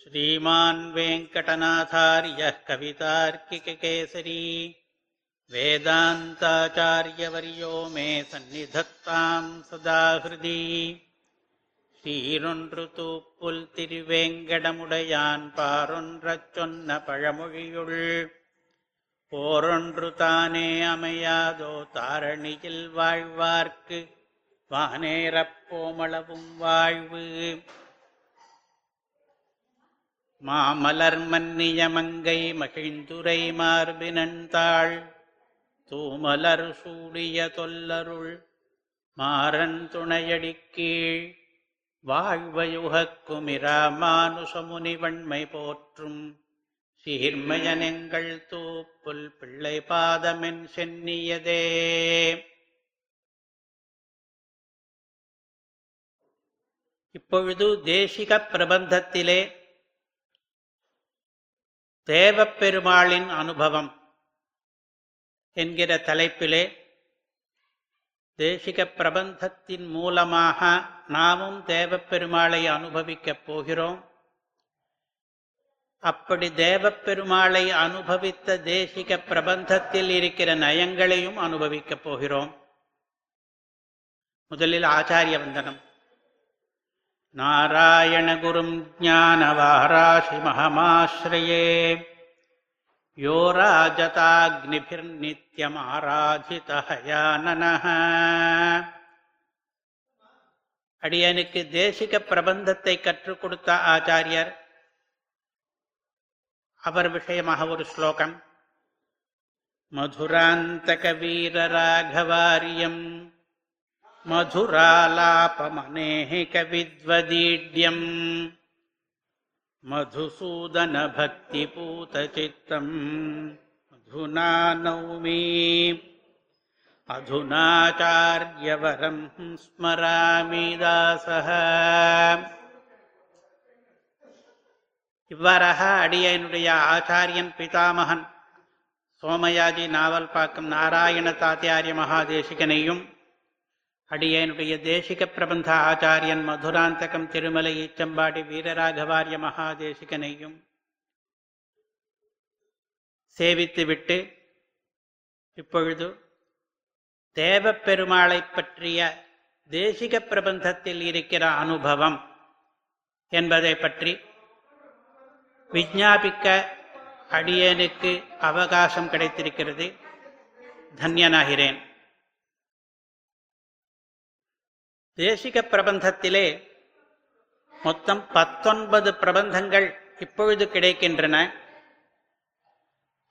श्रीमान् वेङ्कटनाथार्यः कवितार्किककेसरी वेदान्ताचार्यवर्यो मे सन्निधत्ताम् सदा हृदि சீரொன்றுதூப்புல் திருவேங்கடமுடையான் பாரொன்றச் சொன்ன பழமொழியுள் போரொன்று தானே அமையாதோ தாரணியில் வாழ்வார்க்கு வானேரப் போமளவும் வாழ்வு மாமலர் மன்னிய மங்கை மகிழ்ந்துரை மார்பினந்தாள் தூமலர் சூழிய தொல்லருள் மாறன் துணையடிக்கீழ் வாழ்வயுகக்குமிராமானுசமுனிவன்மை போற்றும். சீர்மயனெங்கள் தூப்புல் பிள்ளை பாதமென் சென்னியதே. இப்பொழுது தேசிக பிரபந்தத்திலே தேவப்பெருமாளின் அனுபவம் என்கிற தலைப்பிலே தேசிக பிரபந்தத்தின் மூலமாக நாமும் தேவப்பெருமாளை அனுபவிக்கப் போகிறோம். அப்படி தேவப்பெருமாளை அனுபவித்த தேசிக பிரபந்தத்தில் இருக்கிற நயங்களையும் அனுபவிக்கப் போகிறோம். முதலில் ஆச்சாரிய வந்தனம் நாராயணகுரும் ஞானவாராசி மகமாஸ்ரயே யோ ராஜதாக்னிபிர்நித்யமாராதிதயானனः அடியனுக்கு தேசிக பிரபந்தத்தை கற்றுக் கொடுத்த ஆச்சாரியர் அவர் விஷயமாக ஒரு ஸ்லோகம் மதுராந்தக வீரராகவாரியம் மதுராலாபமனேக வித்வதீட்யம் मधुसूदनभक्तिपूतचित्तम् अधुना नौमि अधुनाचार्यवरम् स्मरामि दासः இவ்வாறாக அடியனுடைய ஆச்சாரியன் பிதாமகன் சோமயாஜி நாவல்பாக்கம் நாராயண தாத்தியாரிய மகாதேசிகனையும் அடியேனுடைய தேசிக பிரபந்த ஆச்சாரியன் மதுராந்தகம் திருமலை ஈச்சம்பாடி வீரராகவாரிய மகாதேசிகனையும் சேவித்துவிட்டு இப்பொழுது தேவப்பெருமாளை பற்றிய தேசிக பிரபந்தத்தில் இருக்கிற அனுபவம் என்பதை பற்றி விஜாபிக்க அடியேனுக்கு அவகாசம் கிடைத்திருக்கிறது. தன்யனாகிறேன். தேசிக பிரபந்தத்திலே மொத்தம் பத்தொன்பது பிரபந்தங்கள் இப்பொழுது கிடைக்கின்றன.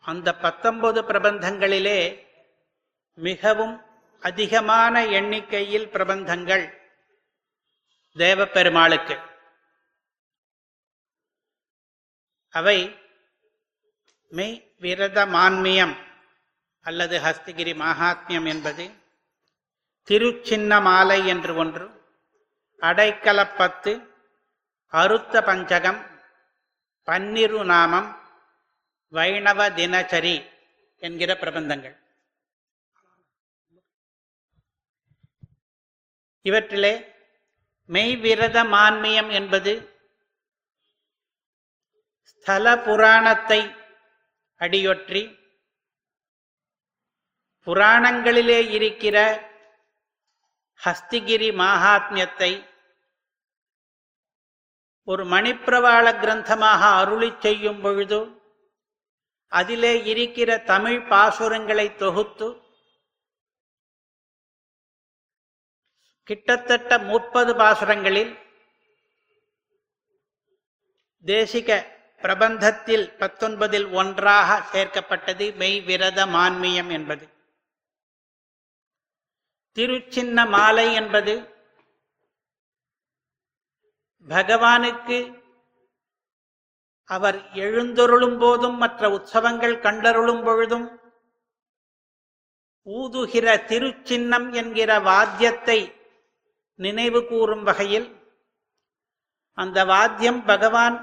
அந்த பத்தொன்பது பிரபந்தங்களிலே மிகவும் அதிகமான எண்ணிக்கையில் பிரபந்தங்கள் தேவப்பெருமாளுக்கு. அவை மெய் விரத மான்மியம் அல்லது ஹஸ்திகிரி மகாத்மியம் என்பது திருச்சின்ன மாலை என்று ஒன்று அடைக்கலப்பத்து அருத்த பஞ்சகம் பன்னிரு நாமம் வைணவ தினச்சரி என்கிற பிரபந்தங்கள். இவற்றிலே மெய்விரத மான்மியம் என்பது ஸ்தல புராணத்தை அடியொற்றி புராணங்களிலே இருக்கிற ஹஸ்திகிரி மாகாத்மியத்தை ஒரு மணிப்பிரவாள கிரந்தமாக அருளி செய்யும் பொழுது அதிலே இருக்கிற தமிழ் பாசுரங்களை தொகுத்து கிட்டத்தட்ட முப்பது பாசுரங்களில் தேசிக பிரபந்தத்தில் பத்தொன்பதில் ஒன்றாக சேர்க்கப்பட்டது மெய் விரத மான்மியம் என்பது. திருச்சின்ன மாலை என்பது பகவானுக்கு அவர் எழுந்தொருளும் போதும் மற்ற உற்சவங்கள் கண்டருளும் பொழுதும் ஊதுகிற திருச்சின்னம் என்கிற வாத்தியத்தை நினைவு கூறும் வகையில் அந்த வாத்தியம் பகவான்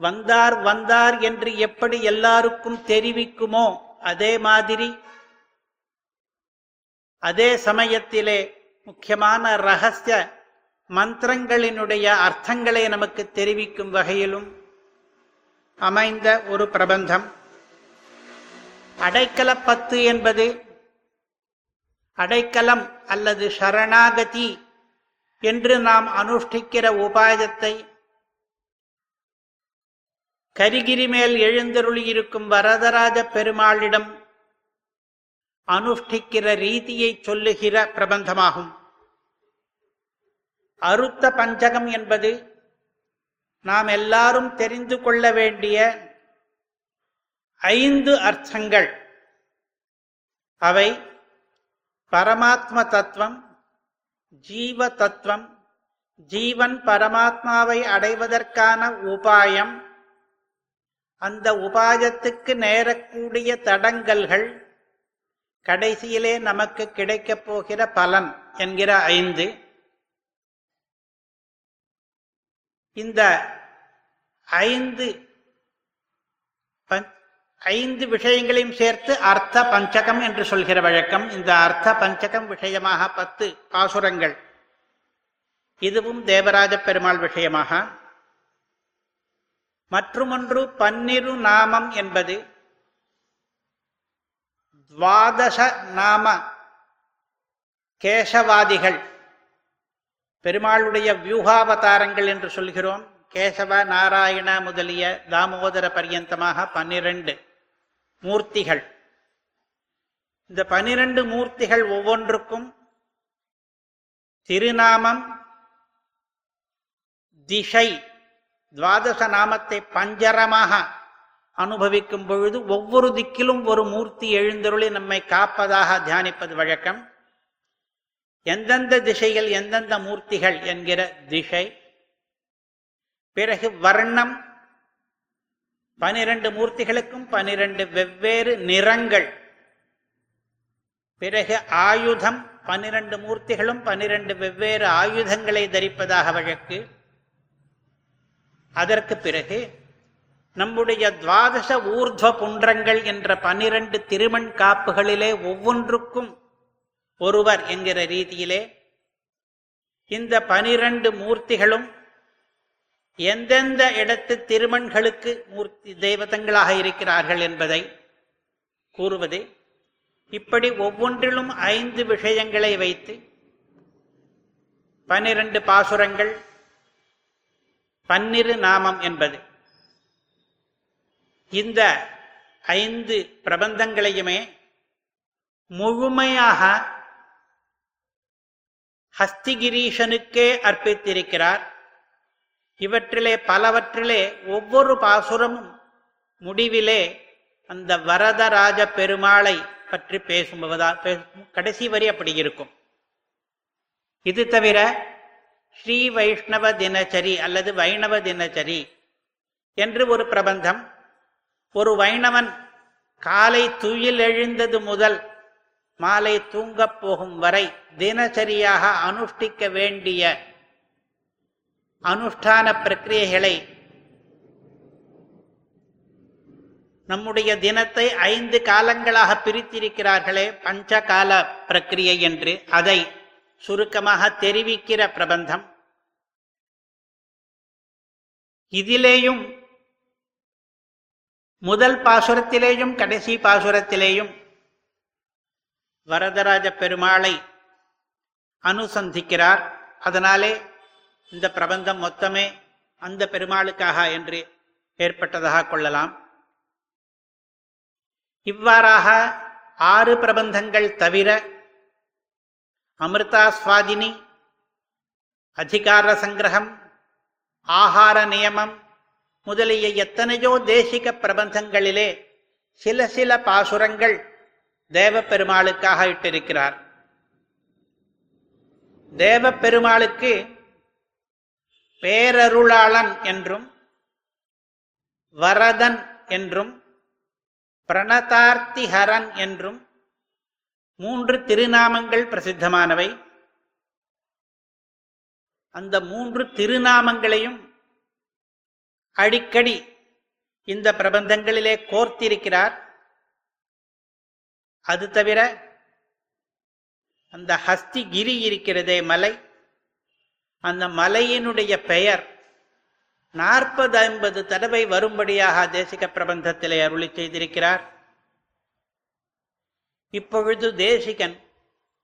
வந்தார் வந்தார் என்று எப்படி எல்லாருக்கும் தெரிவிக்குமோ அதே மாதிரி அதே சமயத்திலே முக்கியமான ரகசிய மந்திரங்களினுடைய அர்த்தங்களை நமக்கு தெரிவிக்கும் வகையிலும் அமைந்த ஒரு பிரபந்தம். அடைக்கலப்பத்து என்பது அடைக்கலம் அல்லது சரணாகதி என்று நாம் அனுஷ்டிக்கிற உபாயத்தை கரிகிரி மேல் எழுந்தருளியிருக்கும் வரதராஜ பெருமாளிடம் அனுஷ்டிக்கிற ரீதியை சொல்லுகிற பிரபந்தமாகும். அருத்த பஞ்சகம் என்பது நாம் எல்லாரும் தெரிந்து கொள்ள வேண்டிய ஐந்து அர்த்தங்கள். அவை பரமாத்ம தத்துவம் ஜீவ தத்துவம் ஜீவன் பரமாத்மாவை அடைவதற்கான உபாயம். அந்த உபாயத்துக்கு நேரக்கூடிய தடங்கல்கள் கடைசியிலே நமக்கு கிடைக்கப் போகிற பலன் என்கிற ஐந்து. இந்த ஐந்து ஐந்து விஷயங்களையும் சேர்த்து அர்த்த பஞ்சகம் என்று சொல்கிற வழக்கம். இந்த அர்த்த பஞ்சகம் விஷயமாக பத்து பாசுரங்கள். இதுவும் தேவராஜ பெருமாள் விஷயமாக. மற்றுமொன்று பன்னிரு நாமம் என்பது துவாதச நாம கேசவாதிகள். பெருமாளுடைய வியூகாவதாரங்கள் என்று சொல்கிறோம். கேசவ நாராயண முதலிய தாமோதர பர்யந்தமாக பன்னிரண்டு மூர்த்திகள். இந்த பனிரெண்டு மூர்த்திகள் ஒவ்வொன்றுக்கும் திருநாமம் திசை துவாதச நாமத்தை பஞ்சரமாக அனுபவிக்கும் பொழுது ஒவ்வொரு திக்கிலும் ஒரு மூர்த்தி எழுந்தருளி நம்மை காப்பதாக தியானிப்பது வழக்கம். எந்தெந்த திசைகள் எந்தெந்த மூர்த்திகள் என்கிற திசை பிறகு வர்ணம். பனிரெண்டு மூர்த்திகளுக்கும் பனிரெண்டு வெவ்வேறு நிறங்கள். பிறகு ஆயுதம். பனிரெண்டு மூர்த்திகளும் பனிரெண்டு வெவ்வேறு ஆயுதங்களை தரிப்பதாக வழக்கு. அதற்கு பிறகு நம்முடைய துவாதச ஊர்துவ புன்றங்கள் என்ற பனிரெண்டு திருமண் காப்புகளிலே ஒவ்வொன்றுக்கும் ஒருவர் என்கிற ரீதியிலே இந்த பனிரெண்டு மூர்த்திகளும் எந்தெந்த இடத்து திருமண்களுக்கு மூர்த்தி தெய்வதங்களாக இருக்கிறார்கள் என்பதை கூறுவது இப்படி ஒவ்வொன்றிலும் ஐந்து விஷயங்களை வைத்து பனிரெண்டு பாசுரங்கள் பன்னிரு நாமம் என்பது. இந்த ஐந்து பிரபந்தங்களையுமே முழுமையாக ஹஸ்திகிரீஷனுக்கே அர்ப்பித்திருக்கிறார். இவற்றிலே பலவற்றிலே ஒவ்வொரு பாசுரமும் முடிவிலே அந்த வரதராஜ பெருமாளை பற்றி பேசும்பதா கடைசி வரி அப்படி இருக்கும். இது தவிர ஸ்ரீ வைஷ்ணவ தினச்சரி அல்லது வைணவ தினச்சரி என்று ஒரு பிரபந்தம் ஒரு வைணவன் காலை துயில் எழுந்தது முதல் மாலை தூங்கப் போகும் வரை தினச்சரியாக அனுஷ்டிக்க வேண்டிய அனுஷ்டான பிரக்கிரியைகளை நம்முடைய தினத்தை ஐந்து காலங்களாக பிரித்திருக்கிறார்களே பஞ்ச கால பிரக்கிரியை என்று. அதை சுருக்கமாக தெரிவிக்கிற பிரபந்தம். இதிலேயும் முதல் பாசுரத்திலேயும் கடைசி பாசுரத்திலேயும் வரதராஜ பெருமாளை அனுசந்திக்கிறார். அதனாலே இந்த பிரபந்தம் மொத்தமே அந்த பெருமாளுக்காக என்று ஏற்பட்டதாக கொள்ளலாம். இவ்வாறாக ஆறு பிரபந்தங்கள் தவிர அமிர்தா சுவாதினி அதிகார சங்கிரகம் ஆகார நியமம் முதலிய எத்தனையோ தேசிக பிரபந்தங்களிலே சில சில பாசுரங்கள் தேவ பெருமாளுக்காக இட்டிருக்கிறார். தேவ பெருமாளுக்கு பேரருளாளன் என்றும் வரதன் என்றும் பிரணதார்த்திஹரன் என்றும் மூன்று திருநாமங்கள் பிரசித்தமானவை. அந்த மூன்று திருநாமங்களையும் அடிக்கடி இந்த பிரபந்தங்களிலே கோர்த்திருக்கிறார். அது தவிர அந்த ஹஸ்திகிரி இருக்கிறதே மலை. அந்த மலையினுடைய பெயர் நாற்பது ஐம்பது தடவை வரும்படியாக தேசிக பிரபந்தத்திலே அருளி செய்திருக்கிறார். இப்பொழுது தேசிகன்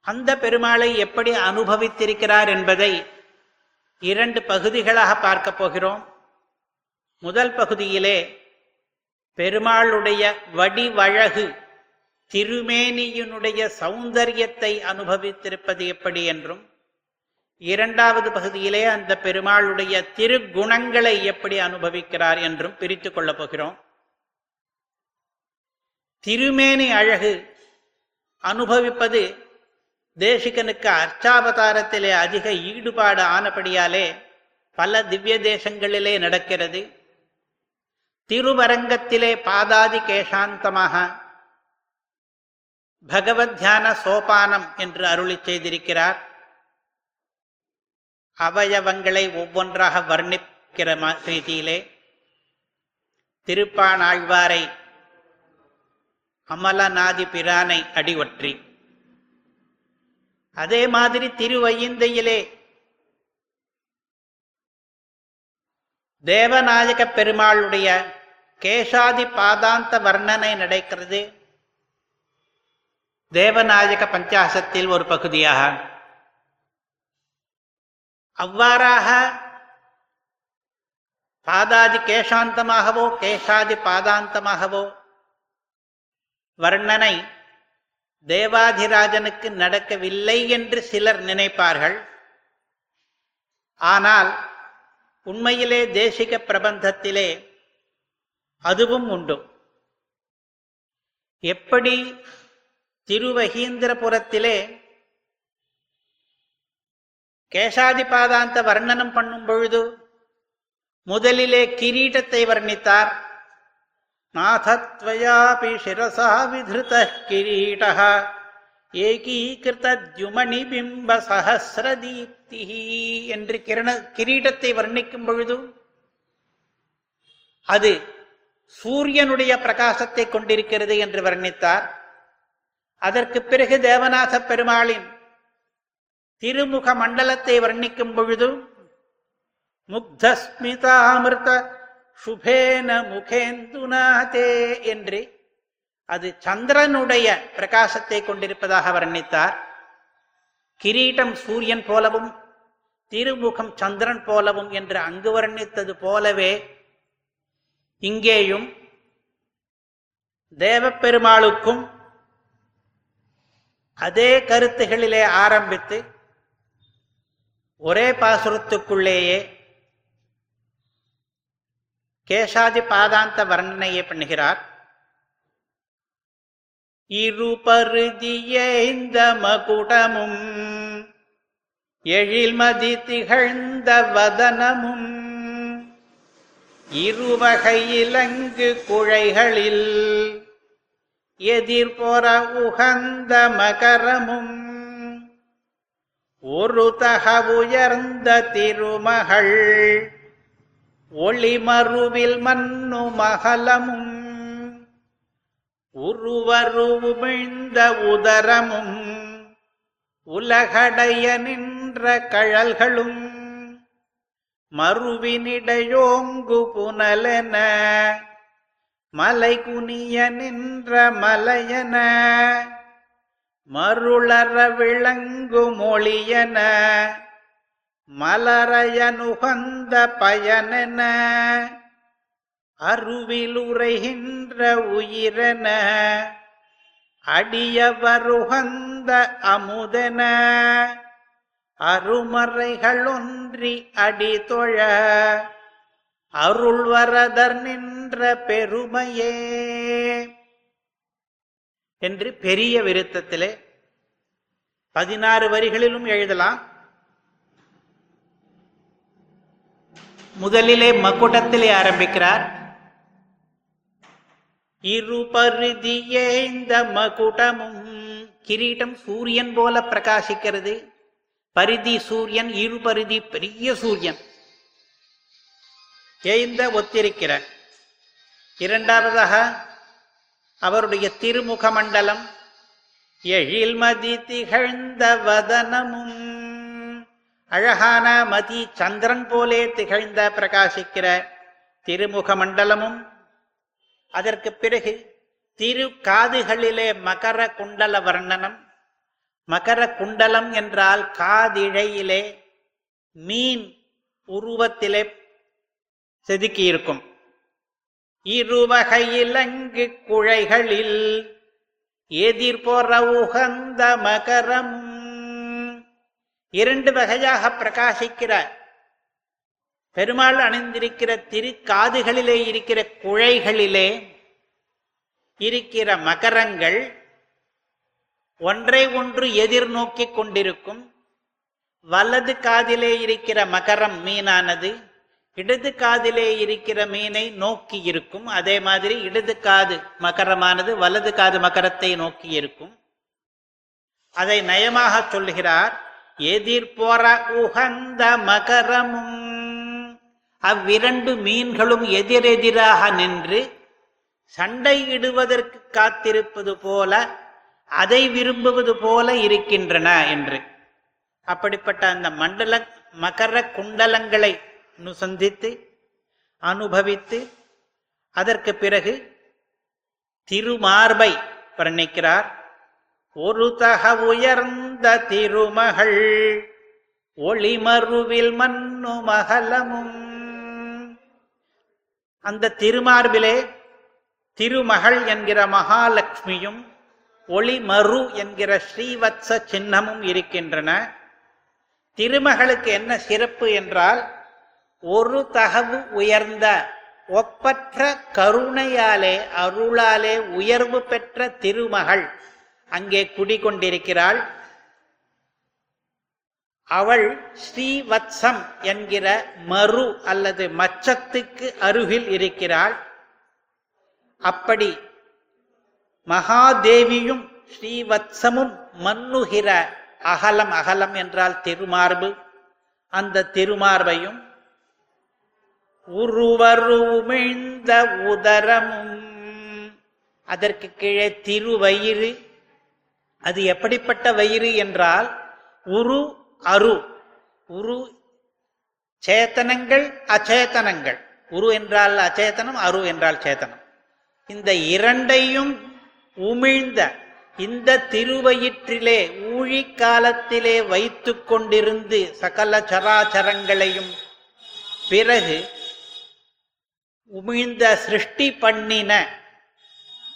அந்த பெருமாளை எப்படி அனுபவித்திருக்கிறார் என்பதை இரண்டு பகுதிகளாக பார்க்கப் போகிறோம். முதல் பகுதியிலே பெருமாளுடைய வடிவழகு திருமேனியினுடைய சௌந்தரியத்தை அனுபவித்திருப்பது எப்படி என்றும் இரண்டாவது பகுதியிலே அந்த பெருமாளுடைய திருகுணங்களை எப்படி அனுபவிக்கிறார் என்றும் பிரித்துக் கொள்ளப் போகிறோம். திருமேனி அழகு அனுபவிப்பது தேசிகனுக்கு அர்ச்சாவதாரத்திலே அதிக ஈடுபாடு ஆனபடியாலே பல திவ்ய தேசங்களிலே நடக்கிறது. திருவரங்கத்திலே பாதாதி கேசாந்தமாக பகவத் தியான சோபானம் என்று அருளி செய்திருக்கிறார். அவயவங்களை ஒவ்வொன்றாக வர்ணிக்கிற ரீதியிலே திருப்பானாழ்வாரை அமலநாதி பிரானை அடிவற்றி. அதே மாதிரி திருவையந்தையிலே தேவநாயக பெருமாளுடைய கேசாதி பாதாந்த வர்ணனை நடக்கிறது. தேவநாயக பஞ்சாசத்தில் ஒரு பகுதியாக. அவ்வாறாக பாதாதி கேசாந்தமாகவோ கேசாதி பாதாந்தமாகவோ வர்ணனை தேவாதிராஜனுக்கு நடக்கவில்லை என்று சிலர் நினைப்பார்கள். ஆனால் உண்மையிலே தேசிக பிரபந்தத்திலே அதுவும் உண்டு. எப்படி திருவகீந்திரபுரத்திலே கேசாதிபாதாந்த வர்ணனம் பண்ணும் பொழுது முதலிலே கிரீட்டத்தை வர்ணித்தார். நாதத்வயாபி சிரசா விதிருத கிரீட ஏகீகிருத்யுமணி பிம்ப சஹசிரதீப்தி என்று கிரண கிரீடத்தை வர்ணிக்கும் பொழுது அது சூரியனுடைய பிரகாசத்தை கொண்டிருக்கிறது என்று வர்ணித்தார். அதற்கு பிறகு தேவநாத பெருமாளின் திருமுக மண்டலத்தை வர்ணிக்கும் பொழுது முக்தஸ்மிதாமிருத சுபேன முகேந்துநாதே என்று அது சந்திரனுடைய பிரகாசத்தை கொண்டிருப்பதாக வர்ணித்தார். கிரீட்டம் சூரியன் போலவும் திருமுகம் சந்திரன் போலவும் என்று அங்கு வர்ணித்தது போலவே இங்கேயும் தேவப்பெருமாளுக்கும் அதே கருத்துகளிலே ஆரம்பித்து ஒரே பாசுரத்துக்குள்ளேயே கேசாதி பாதாந்த வர்ணனையை பண்ணுகிறார். இருபருதிய இந்த மகுடமும் எழில்மதி திகழ்ந்த வதனமும் இருவகை இலங்கு குழைகளில் எதிர்பொற உகந்த மகரமும் ஒரு தக உயர்ந்த திருமகள் ஒளிமருவில் மண்ணு மகலமும் உருவருமிழ்ந்த உதரமும் உலகடைய நின்ற கழல்களும் மறுவினிடையோங்கு புனலென மலை குனிய நின்ற மலையன மருளற விளங்கு மொழியன மலரையனுகந்த பயனென அருவிலுரைகின்ற உயிரென அடியவருகந்த அமுதென அருமறைகளொன்றி அடிதொழ அருள்வரதர் நின்ற பெருமையே. என்று பெரிய விருத்தத்திலே பதினாறு வரிகளிலும் எழுதலாம். முதலிலே மக்குடத்திலே ஆரம்பிக்கிறார். இருபருதியே இந்த மகுடமும் கிரீட்டம் சூரியன் போல பிரகாசிக்கிறது. பரிதி சூரியன் இருபருதி பெரிய சூரியன். ஏய்ந்த ஒத்திருக்கிற இரண்டாவதாக அவருடைய திருமுக மண்டலம் எழில்மதி திகழ்ந்த வதனமும் அழகான மதி சந்திரன் போலே திகழ்ந்த பிரகாசிக்கிற திருமுக மண்டலமும் அதற்கு பிறகு திரு காதுகளிலே மகர குண்டல வர்ணனம் மகர குண்டலம் என்றால் காதிழையிலே மீன் உருவத்திலே செதுக்கி இருக்கும் குழைகளில் எதிர்பொற உகந்த மகரம். இரண்டு வகையாக பிரகாசிக்கிற பெருமாள் அணிந்திருக்கிற திருக்காதுகளிலே இருக்கிற குழைகளிலே இருக்கிற மகரங்கள் ஒன்றை ஒன்று எதிர்நோக்கி கொண்டிருக்கும். வலது காதிலே இருக்கிற மகரம் மீனானது இடது காதிலே இருக்கிற மீனை நோக்கி இருக்கும். அதே மாதிரி இடது காது மகரமானது வலது காது மகரத்தை நோக்கி இருக்கும். அதை நயமாக சொல்லுகிறார் எதிர்போற உகந்த மகரமும் அவ்விரண்டு மீன்களும் எதிரெதிராக நின்று சண்டையிடுவதற்கு காத்திருப்பது போல அதை விரும்புவது போல இருக்கின்றன என்று. அப்படிப்பட்ட அந்த மண்டல மகர குண்டலங்களை அனுசந்தித்து அனுபவித்து அதற்கு பிறகு திருமார்பை வர்ணிக்கிறார். ஒரு தக உயர்ந்த திருமகள் ஒளிமருவில் மண்ணு மகலமும். அந்த திருமார்பிலே திருமகள் என்கிற மகாலட்சுமியும் ஒளிமரு என்கிற ஸ்ரீவத்ச சின்னமும் இருக்கின்றன. திருமகளுக்கு என்ன சிறப்பு என்றால் ஒரு தகவு உயர்ந்த ஒப்பற்ற கருணையாலே அருளாலே உயர்வு பெற்ற திருமகள் அங்கே குடிகொண்டிருக்கிறாள். அவள் ஸ்ரீவத்சம் என்கிற மறு அல்லது மச்சத்துக்கு அருகில் இருக்கிறாள். அப்படி மகாதேவியும் ஸ்ரீவத்சமும் மன்னுகிற அகலம் அகலம் என்றால் திருமார்பு. அந்த திருமார்பையும் உருவருமிழ்ந்த உதரமும். அதற்கு கீழே திருவயிறு. அது எப்படிப்பட்ட வயிறு என்றால் உரு அரு. உரு சேத்தனங்கள் அச்சேதனங்கள் உரு என்றால் அச்சேதனம் அரு என்றால் சேத்தனம். இந்த இரண்டையும் உமிழ்ந்த இந்த திருவயிற்றிலே ஊழி காலத்திலே வைத்து கொண்டிருந்து சகல சராச்சரங்களையும் பிறகு உமிழ்ந்த சிருஷ்டி பண்ணின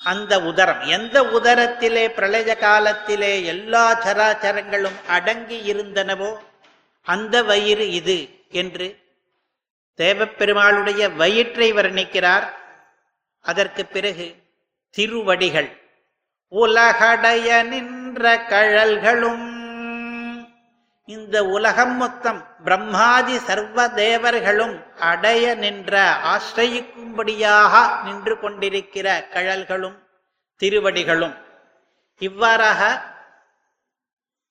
அந்த உதரம் எந்த உதரத்திலே பிரளய காலத்திலே எல்லா சராச்சரங்களும் அடங்கி இருந்தனவோ அந்த வயிறு இது என்று தேவப்பெருமாளுடைய வயிற்றை வர்ணிக்கிறார். அதற்கு பிறகு திருவடிகள் உலகடைய நின்ற கழல்களும். இந்த உலகம் மொத்தம் பிரம்மாதி சர்வ தேவர்களும் அடைய நின்ற ஆசிரயிக்கும்படியாக நின்று கொண்டிருக்கிற கழல்களும் திருவடிகளும். இவ்வாறாக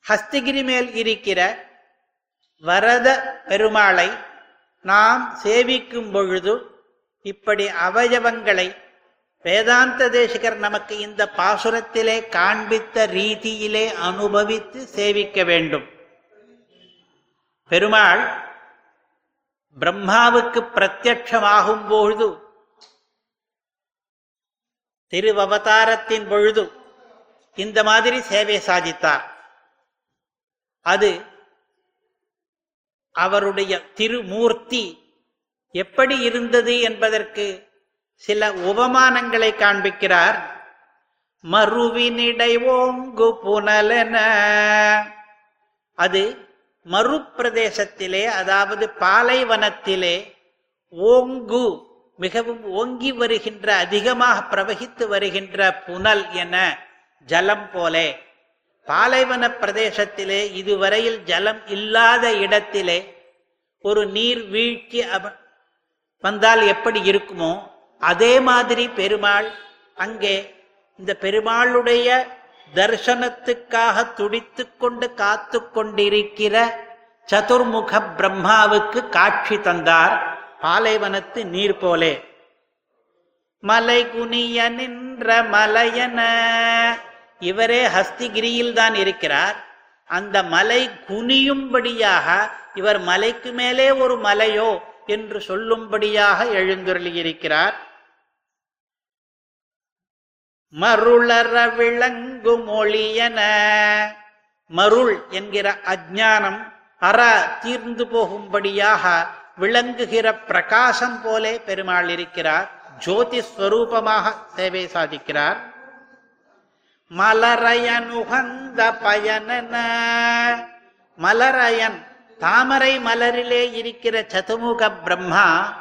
ஹஸ்திகிரி மேல் இருக்கிற வரத பெருமாளை நாம் சேவிக்கும் பொழுது இப்படி அவயவங்களை வேதாந்த தேசிகர் நமக்கு இந்த பாசுரத்திலே காண்பித்த ரீதியிலே அனுபவித்து சேவிக்க வேண்டும். பெருமாள் பிரம்மாவுக்கு பிரத்யட்சமாகும் பொழுது திருவவதாரத்தின் பொழுது இந்த மாதிரி சேவை சாதித்தார். அது அவருடைய திருமூர்த்தி எப்படி இருந்தது என்பதற்கு சில உபமானங்களை காண்பிக்கிறார். மறுவினிடை ஓங்கு புனலென. அது மறுப்பிரதேசத்திலே அதாவது பாலைவனத்திலே ஓங்கு மிகவும் ஓங்கி வருகின்ற அதிகமாக பிரவகித்து வருகின்ற புனல் என ஜலம் போலே. பாலைவன பிரதேசத்திலே இதுவரையில் ஜலம் இல்லாத இடத்திலே ஒரு நீர் வீழ்ச்சி வந்தால் எப்படி இருக்குமோ அதே மாதிரி பெருமாள் அங்கே இந்த பெருமாளுடைய தர்சனத்துக்காக துடித்து கொண்டு காத்து கொண்டிருக்கிற சதுர்முக பிரம்மாவுக்கு காட்சி தந்தார் பாலைவனத்து நீர் போலே. மலை குனிய நின்ற மலையன. இவரே ஹஸ்திகிரியில் தான் இருக்கிறார். அந்த மலை குனியும்படியாக இவர் மலைக்கு மேலே ஒரு மலையோ என்று சொல்லும்படியாக எழுந்தருளியிருக்கிறார். மருளற விளங்கு மொழியன. மருள் என்கிற அஜானம் அற தீர்ந்து போகும்படியாக விளங்குகிற பிரகாசம் போலே பெருமாள் இருக்கிறார். ஜோதி ஸ்வரூபமாக சேவை சாதிக்கிறார். மலரையன் உகந்த பயனன. மலரயன் தாமரை மலரிலே இருக்கிற சதுமுக பிரம்மா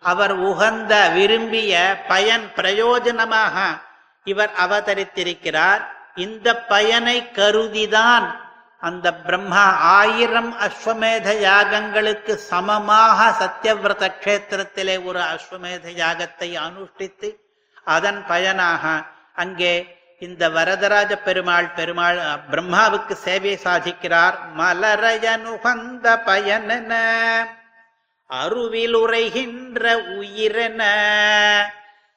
அவர் உகந்த விரும்பிய பயன் பிரயோஜனமாக இவர் அவதரித்திருக்கிறார். இந்த பயனை கருதிதான் அந்த பிரம்மா ஆயிரம் அஸ்வமேத யாகங்களுக்கு சமமாக சத்தியவிரத கஷேத்திரத்திலே ஒரு அஸ்வமேத யாகத்தை அனுஷ்டித்து அதன் பயனாக அங்கே இந்த வரதராஜ பெருமாள் பெருமாள் பிரம்மாவுக்கு சேவை சாதிக்கிறார். மலரயனுகந்த பயனென அருவில் உரைகின்ற உயிரென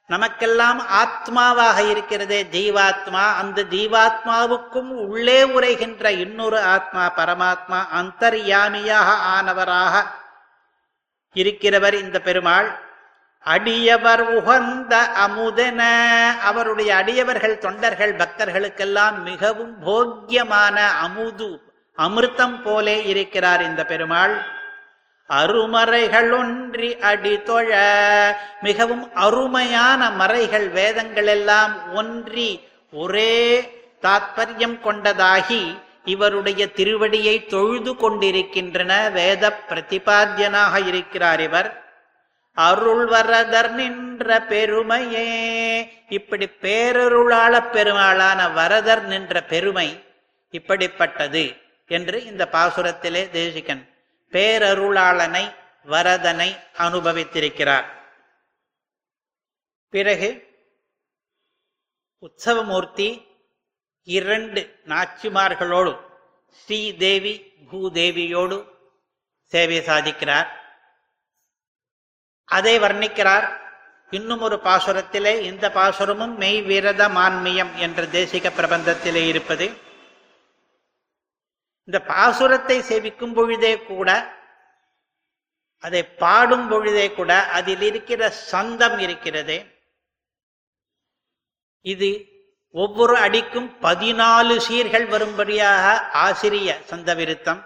நமக்கெல்லாம் ஆத்மாவாக இருக்கிறதே ஜீவாத்மா. அந்த ஜீவாத்மாவுக்கும் உள்ளே உரைகின்ற இன்னொரு ஆத்மா பரமாத்மா அந்தர்யாமியாக ஆனவராக இருக்கிறவர் இந்த பெருமாள். அடியவர் உகந்த அமுதன. அவருடைய அடியவர்கள் தொண்டர்கள் பக்தர்களுக்கெல்லாம் மிகவும் போக்கியமான அமுது அமிர்தம் போலே இருக்கிறார் இந்த பெருமாள். அருமறைகள் ஒன்றி அடி தொழ. மிகவும் அருமையான மறைகள் வேதங்கள் எல்லாம் ஒன்றி ஒரே தாத்பரியம் கொண்டதாகி இவருடைய திருவடியை தொழுது கொண்டிருக்கின்றன வேத பிரதிபாத்தியனாக இருக்கிறார் இவர். அருள் வரதர் நின்ற பெருமையே. இப்படி பேரருளாள பெருமாளான வரதர் நின்ற பெருமை இப்படிப்பட்டது என்று இந்த பாசுரத்திலே தேசிகன் பேரருளாளனை வரதனை அனுபவித்திருக்கிறார். பிறகு உற்சவமூர்த்தி இரண்டு நாச்சிமார்களோடு ஸ்ரீதேவி பூதேவியோடு சேவை சாதிக்கிறார். அதை வர்ணிக்கிறார் இன்னும் ஒரு பாசுரத்திலே இந்த பாசுரமும் மெய் விரத மான்மியம் என்ற தேசிக பிரபந்தத்திலே இருப்பது இந்த பாசுரத்தை சேவிக்கும் பொழுதே கூட அதை பாடும் பொழுதே கூட அதில் இருக்கிற சந்தம் இருக்கிறது. இது ஒவ்வொரு அடிக்கும் பதினாலு சீர்கள் வரும்படியாக ஆசிரிய சந்த விருத்தம்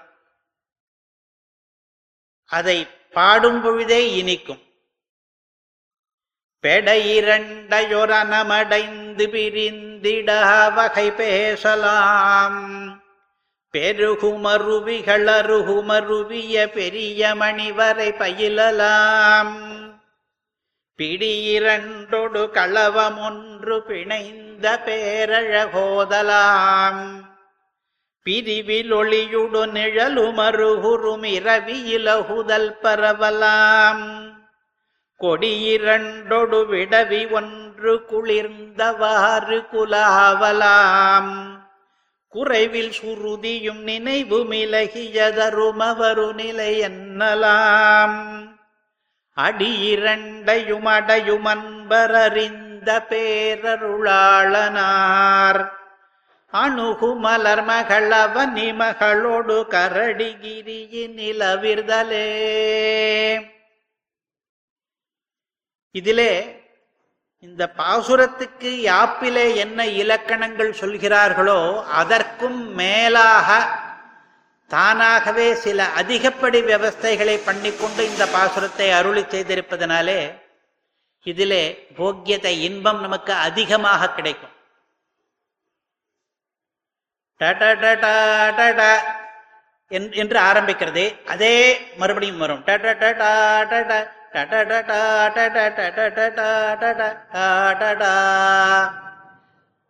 அதை பாடும் பொழுதே இனிக்கும். பெடையிரண்டையொரனமடைந்து பிரிந்திட வகை பேசலாம். பெருகுமருவிகளருகுமருவிய பெரிய மணிவரை பயிலலாம். பிடியிரண்டொடு களவமொன்று பிணைந்த பேரழகோதலாம். பிரிவில் ஒளியுடு நிழலுமருகுறும் இரவியிலகுதல் பரவலாம். கொடியிரண்டொடு விடவி ஒன்று குளிர்ந்தவாறு குலாவலாம். குறைவில் சுருதியும் நினைவு மிலகியதருமவரு நிலை என்னலாம். அடியிரண்டையும் அடையும் அன்பரறிந்த பேரருளாளனார். அணுகுமலர் மகளவனி மகளோடு கரடிகிரியின் நிலவிர்தலே. இதிலே இந்த பாசுரத்துக்கு யாப்பிலே என்ன இலக்கணங்கள் சொல்கிறார்களோ அதற்கும் மேலாக தானாகவே சில அதிகப்படி விவஸ்தைகளை பண்ணிக்கொண்டு இந்த பாசுரத்தை அருளி செய்திருப்பதனாலே இதிலே போக்கியத்தை இன்பம் நமக்கு அதிகமாக கிடைக்கும். என்று ஆரம்பிக்கிறது அதே மறுபடியும் வரும்.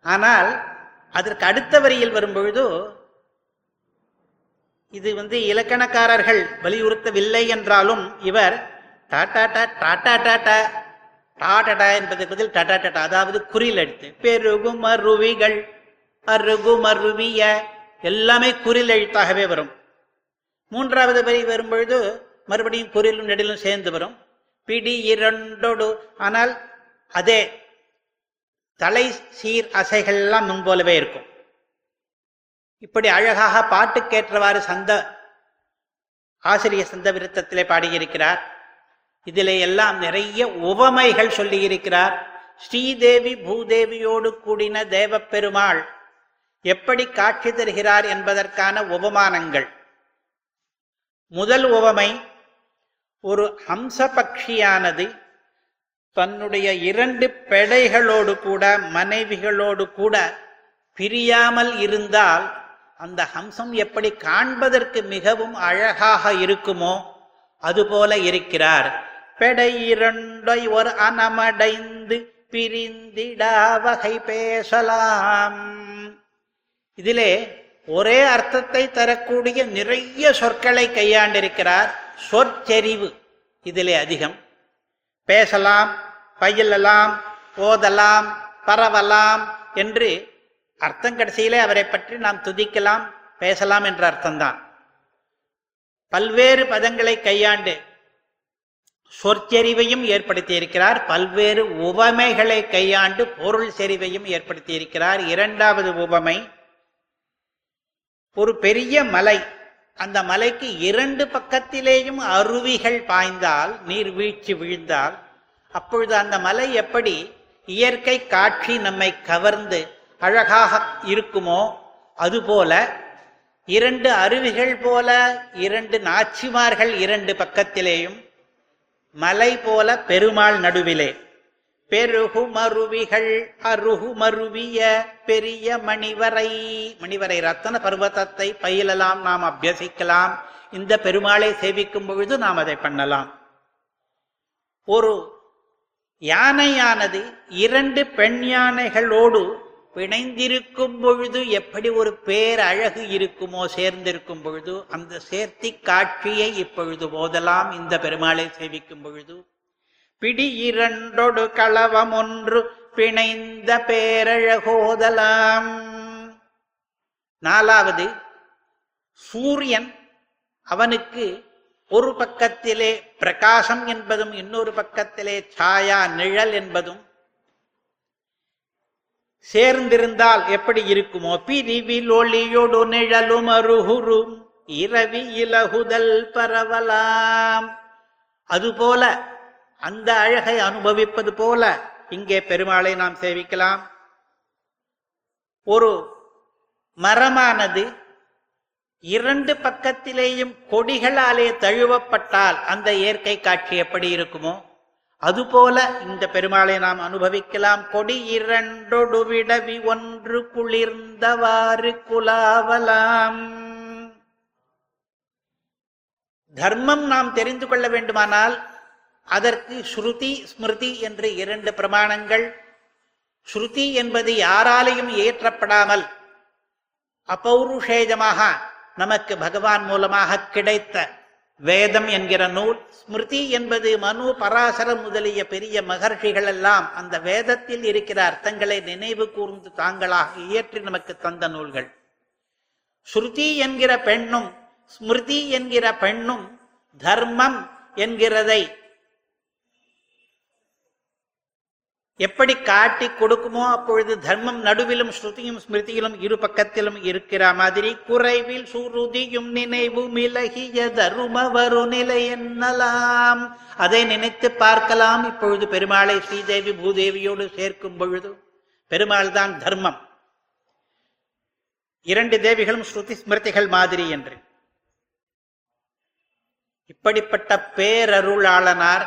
ஆனால் அதற்கு அடுத்த வரியில் வரும்பொழுது இது வந்து இலக்கணக்காரர்கள் வலியுறுத்தவில்லை என்றாலும் இவர் டாடா டாடா டாடா டாடா என்பதற்கு பதில் டாடா டாடா அதாவது குறில் எடுத்து பெருகும் அருவிகள் அருகும் அருவிய எல்லாமே குறில் எழுத்தாகவே வரும் மூன்றாவது வரி வரும்பொழுது மறுபடியும் குறிலும் நெடிலும் சேர்ந்து வரும் பிடி இரண்டொடு ஆனால் அதே தலை சீர் அசைகள்லாம் முன்போலவே இருக்கும். இப்படி அழகாக பாட்டுக்கேற்றவாறு சந்த ஆசிரியர் சந்த விருத்தத்திலே பாடியிருக்கிறார். இதிலே எல்லாம் நிறைய உவமைகள் சொல்லியிருக்கிறார். ஸ்ரீதேவி பூதேவியோடு கூடின தேவப்பெருமாள் எப்படி காட்சி தருகிறார் என்பதற்கான உபமானங்கள். முதல் உவமை ஒரு ஹம்ச பக்ஷியானது தன்னுடைய இரண்டு பெடைகளோடு கூட மனைவிகளோடு கூட பிரியாமல் இருந்தால் அந்த ஹம்சம் எப்படி காண்பதற்கு மிகவும் அழகாக இருக்குமோ அதுபோல இருக்கிறார். பெடை இரண்டை ஒரு அனமடைந்து பிரிந்திடா வகை பேசலாம். இதிலே ஒரே அர்த்தத்தை தரக்கூடிய நிறைய சொற்களை கையாண்டிருக்கிறார். சொற்செறிவு இதிலே அதிகம். பேசலாம் பயிலலாம் ஓதலாம் பரவலாம் என்று அர்த்தம் கடைசியிலே அவரை பற்றி நாம் துதிக்கலாம் பேசலாம் என்ற அர்த்தம்தான். பல்வேறு பதங்களை கையாண்டு சொற்செறிவையும் ஏற்படுத்தி இருக்கிறார் பல்வேறு உவமைகளை கையாண்டு பொருள் செறிவையும் ஏற்படுத்தி இருக்கிறார் இரண்டாவது உவமை ஒரு பெரிய மலை அந்த மலைக்கு இரண்டு பக்கத்திலேயும் அருவிகள் பாய்ந்தால் நீர்வீழ்ச்சி விழுந்தால் அப்பொழுது அந்த மலை எப்படி இயற்கை காட்சி நம்மை கவர்ந்து அழகாக இருக்குமோ அதுபோல இரண்டு அருவிகள் போல இரண்டு நாச்சிமார்கள் இரண்டு பக்கத்திலேயும் மலை போல பெருமாள் நடுவிலே. பெருகுமருவிகள் அருகுமருவிய பெரிய மணிவரை. மணிவரை ரத்தன பர்வதத்தை பயிலலாம் நாம் அபியசிக்கலாம். இந்த பெருமாளை சேவிக்கும் பொழுது நாம் அதை பண்ணலாம். ஒரு யானையானது இரண்டு பெண் யானைகளோடு பிணைந்திருக்கும் பொழுது எப்படி ஒரு பேர் அழகு இருக்குமோ சேர்ந்திருக்கும் பொழுது அந்த சேர்த்தி காட்சியை இப்பொழுது போதலாம். இந்த பெருமாளை சேவிக்கும் பொழுது பிடி இரண்டொடு களவம் ஒன்று பிணைந்த பேரழகோதலாம். நாலாவது சூரியன் அவனுக்கு ஒரு பக்கத்திலே பிரகாசம் என்பதும் இன்னொரு பக்கத்திலே சாயா நிழல் என்பதும் சேர்ந்திருந்தால் எப்படி இருக்குமோ? பிரிவில் ஒளியொடு நிழலும் அருகுரும் இரவி இலகுதல் பரவலாம். அதுபோல அந்த அழகை அனுபவிப்பது போல இங்கே பெருமாளை நாம் சேவிக்கலாம். ஒரு மரமானது இரண்டு பக்கத்திலேயும் கொடிகளாலே தழுவப்பட்டால் அந்த இயற்கை காட்சி எப்படி இருக்குமோ அதுபோல இந்த பெருமாளை நாம் அனுபவிக்கலாம். கொடி இரண்டொடு விடவி ஒன்று குளிர்ந்தவாறு குலாவலாம். தர்மம் நாம் தெரிந்து கொள்ள வேண்டுமானால் அதற்கு ஸ்ருதி ஸ்மிருதி என்று இரண்டு பிரமாணங்கள். ஸ்ருதி என்பது யாராலையும் ஏற்றப்படாமல் அபௌருஷேஜமாக நமக்கு பகவான் மூலமாக கிடைத்த வேதம் என்கிற நூல். ஸ்மிருதி என்பது மனு பராசரம் முதலிய பெரிய மகர்ஷிகள் எல்லாம் அந்த வேதத்தில் இருக்கிற அர்த்தங்களை நினைவு கூர்ந்து தாங்களாக இயற்றி நமக்கு தந்த நூல்கள். ஸ்ருதி என்கிற பெண்ணும் ஸ்மிருதி என்கிற பெண்ணும் தர்மம் என்கிறதை எப்படி காட்டி கொடுக்குமோ அப்பொழுது தர்மம் நடுவிலும் ஸ்ருதியும் ஸ்மிருதியிலும் இரு பக்கத்திலும் இருக்கிற மாதிரி குறைவில் சுருதியும் நினைவு மிலகிய தரும வரு நிலை என்னலாம். அதை நினைத்து பார்க்கலாம் இப்பொழுது பெருமாளை ஸ்ரீதேவி பூதேவியோடு சேர்க்கும் பொழுது. பெருமாள் தான் தர்மம். இரண்டு தேவிகளும் ஸ்ருதி ஸ்மிருதிகள் மாதிரி என்று. இப்படிப்பட்ட பேரருளாளனார்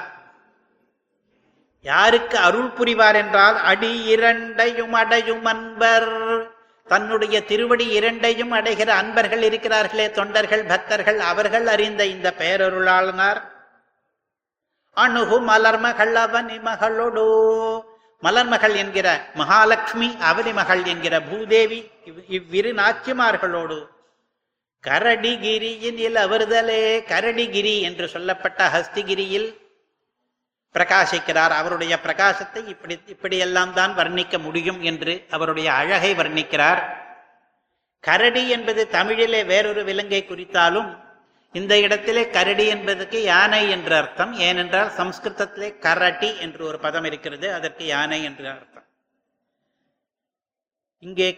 யாருக்கு அருள் புரிவார் என்றால் அடி இரண்டையும் அடையும் அன்பர். தன்னுடைய திருவடி இரண்டையும் அடைகிற அன்பர்கள் இருக்கிறார்களே தொண்டர்கள் பக்தர்கள் அவர்கள் அறிந்த இந்த பேரருளாளனார். அணுகு மலர்மகள் அவனி மகளோடு. மலர்மகள் என்கிற மகாலட்சுமி அவனி மகள் என்கிற பூதேவி இவ்விரு நாச்சிமார்களோடு. கரடிகிரியில் அவர்தலே கரடிகிரி என்று சொல்லப்பட்ட ஹஸ்திகிரியில் பிரகாசிக்கிறார். அவருடைய பிரகாசத்தை இப்படி இப்படியெல்லாம் தான் வர்ணிக்க முடியும் என்று அவருடைய அழகை வர்ணிக்கிறார். கரடி என்பது தமிழிலே வேறொரு விலங்கை குறித்தாலும் இந்த இடத்திலே கரடி என்பதற்கு யானை என்று அர்த்தம். ஏனென்றால் சம்ஸ்கிருதத்திலே கரட்டி என்று ஒரு பதம் இருக்கிறது அதற்கு யானை என்று அர்த்தம். இங்கே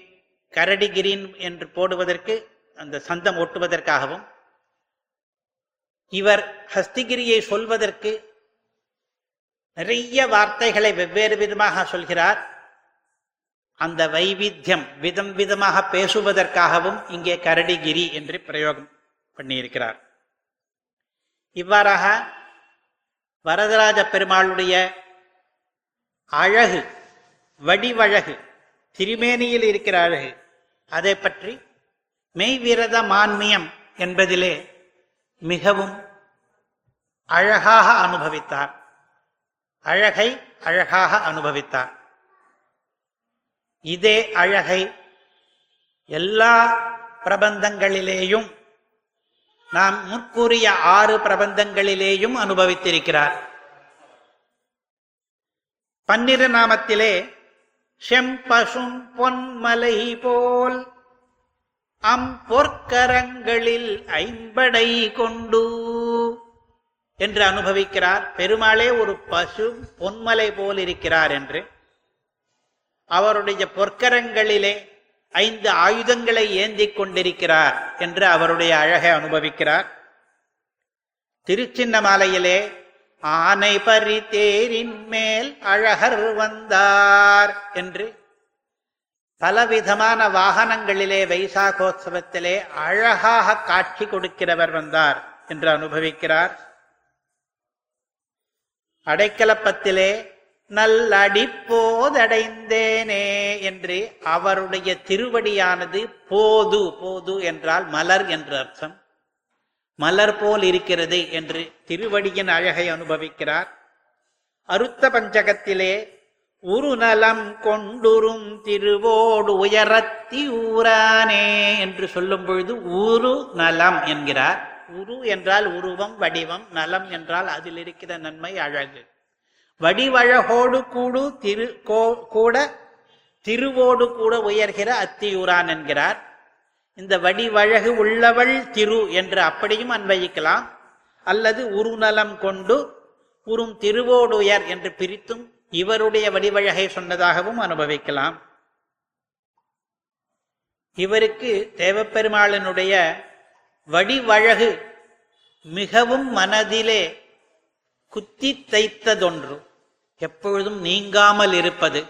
கரடிகிரின் என்று போடுவதற்கு அந்த சந்தம் ஒட்டுவதற்காகவும் இவர் ஹஸ்திகிரியை சொல்வதற்கு நிறைய வார்த்தைகளை வெவ்வேறு விதமாக சொல்கிறார். அந்த வைவித்தியம் விதம் விதமாக பேசுவதற்காகவும் இங்கே கரடிகிரி என்று பிரயோகம் பண்ணியிருக்கிறார். இவ்வாறாக வரதராஜ பெருமாளுடைய அழகு வடிவழகு திருமேனியில் இருக்கிற அழகு அதை பற்றி மெய்விரத மான்மியம் என்பதிலே மிகவும் அழகாக அனுபவித்தார். அழகை அழகாக அனுபவித்தார். இதே அழகை எல்லா பிரபந்தங்களிலேயும் நாம் முற்கூறிய ஆறு பிரபந்தங்களிலேயும் அனுபவித்திருக்கிறார். பன்னிரு நாமத்திலே செம்பசும் பொன்மலை போல் அம் பொற்கரங்களில் ஐம்படை கொண்டு என்று அனுபவிக்கிறார். பெருமாளே ஒரு பசு பொன்மலை போல் இருக்கிறார் என்று. அவருடைய பொற்கரங்களிலே ஐந்து ஆயுதங்களை ஏந்திக் கொண்டிருக்கிறார் என்று அவருடைய அழகை அனுபவிக்கிறார். திருச்சின்னமாலையிலே ஆனை பரி தேரின் மேல் அழகர் வந்தார் என்று. பலவிதமான வாகனங்களிலே வைசாகோத்சவத்திலே அழகாக காட்சி கொடுக்கிறவர் வந்தார் என்று அனுபவிக்கிறார். அடைக்கலப்பத்திலே நல்லடிப்போதடைந்தேனே என்று அவருடைய திருவடியானது போது போது என்றால் மலர் என்று அர்த்தம். மலர் போல் இருக்கிறது என்று திருவடியின் அழகை அனுபவிக்கிறார். அருத்த பஞ்சகத்திலே உருநலம் கொண்டுரும் திருவோடு உயரத்தி ஊரானே என்று சொல்லும் பொழுது உரு நலம் என்கிறார். உரு என்றால் உருவம் வடிவம் நலம் என்றால் அதில் இருக்கிற நன்மை அழகு. வடிவழகோடு கூடு திரு கூட திருவோடு கூட உயர்கிற அத்தியூரான் என்கிறார். இந்த வடிவழகு உள்ளவள் திரு என்று அப்படியும் அன்வயிக்கலாம். அல்லது உருநலம் கொண்டு உறும் திருவோடுயர் என்று பிரித்தும் இவருடைய வடிவழகை சொன்னதாகவும் அனுபவிக்கலாம். இவருக்கு தேவப்பெருமாளனுடைய வடிவழகு மிகவும் மனதிலே குத்தி தைத்ததொன்று. எப்பொழுதும் நீங்காமல் இருப்பது.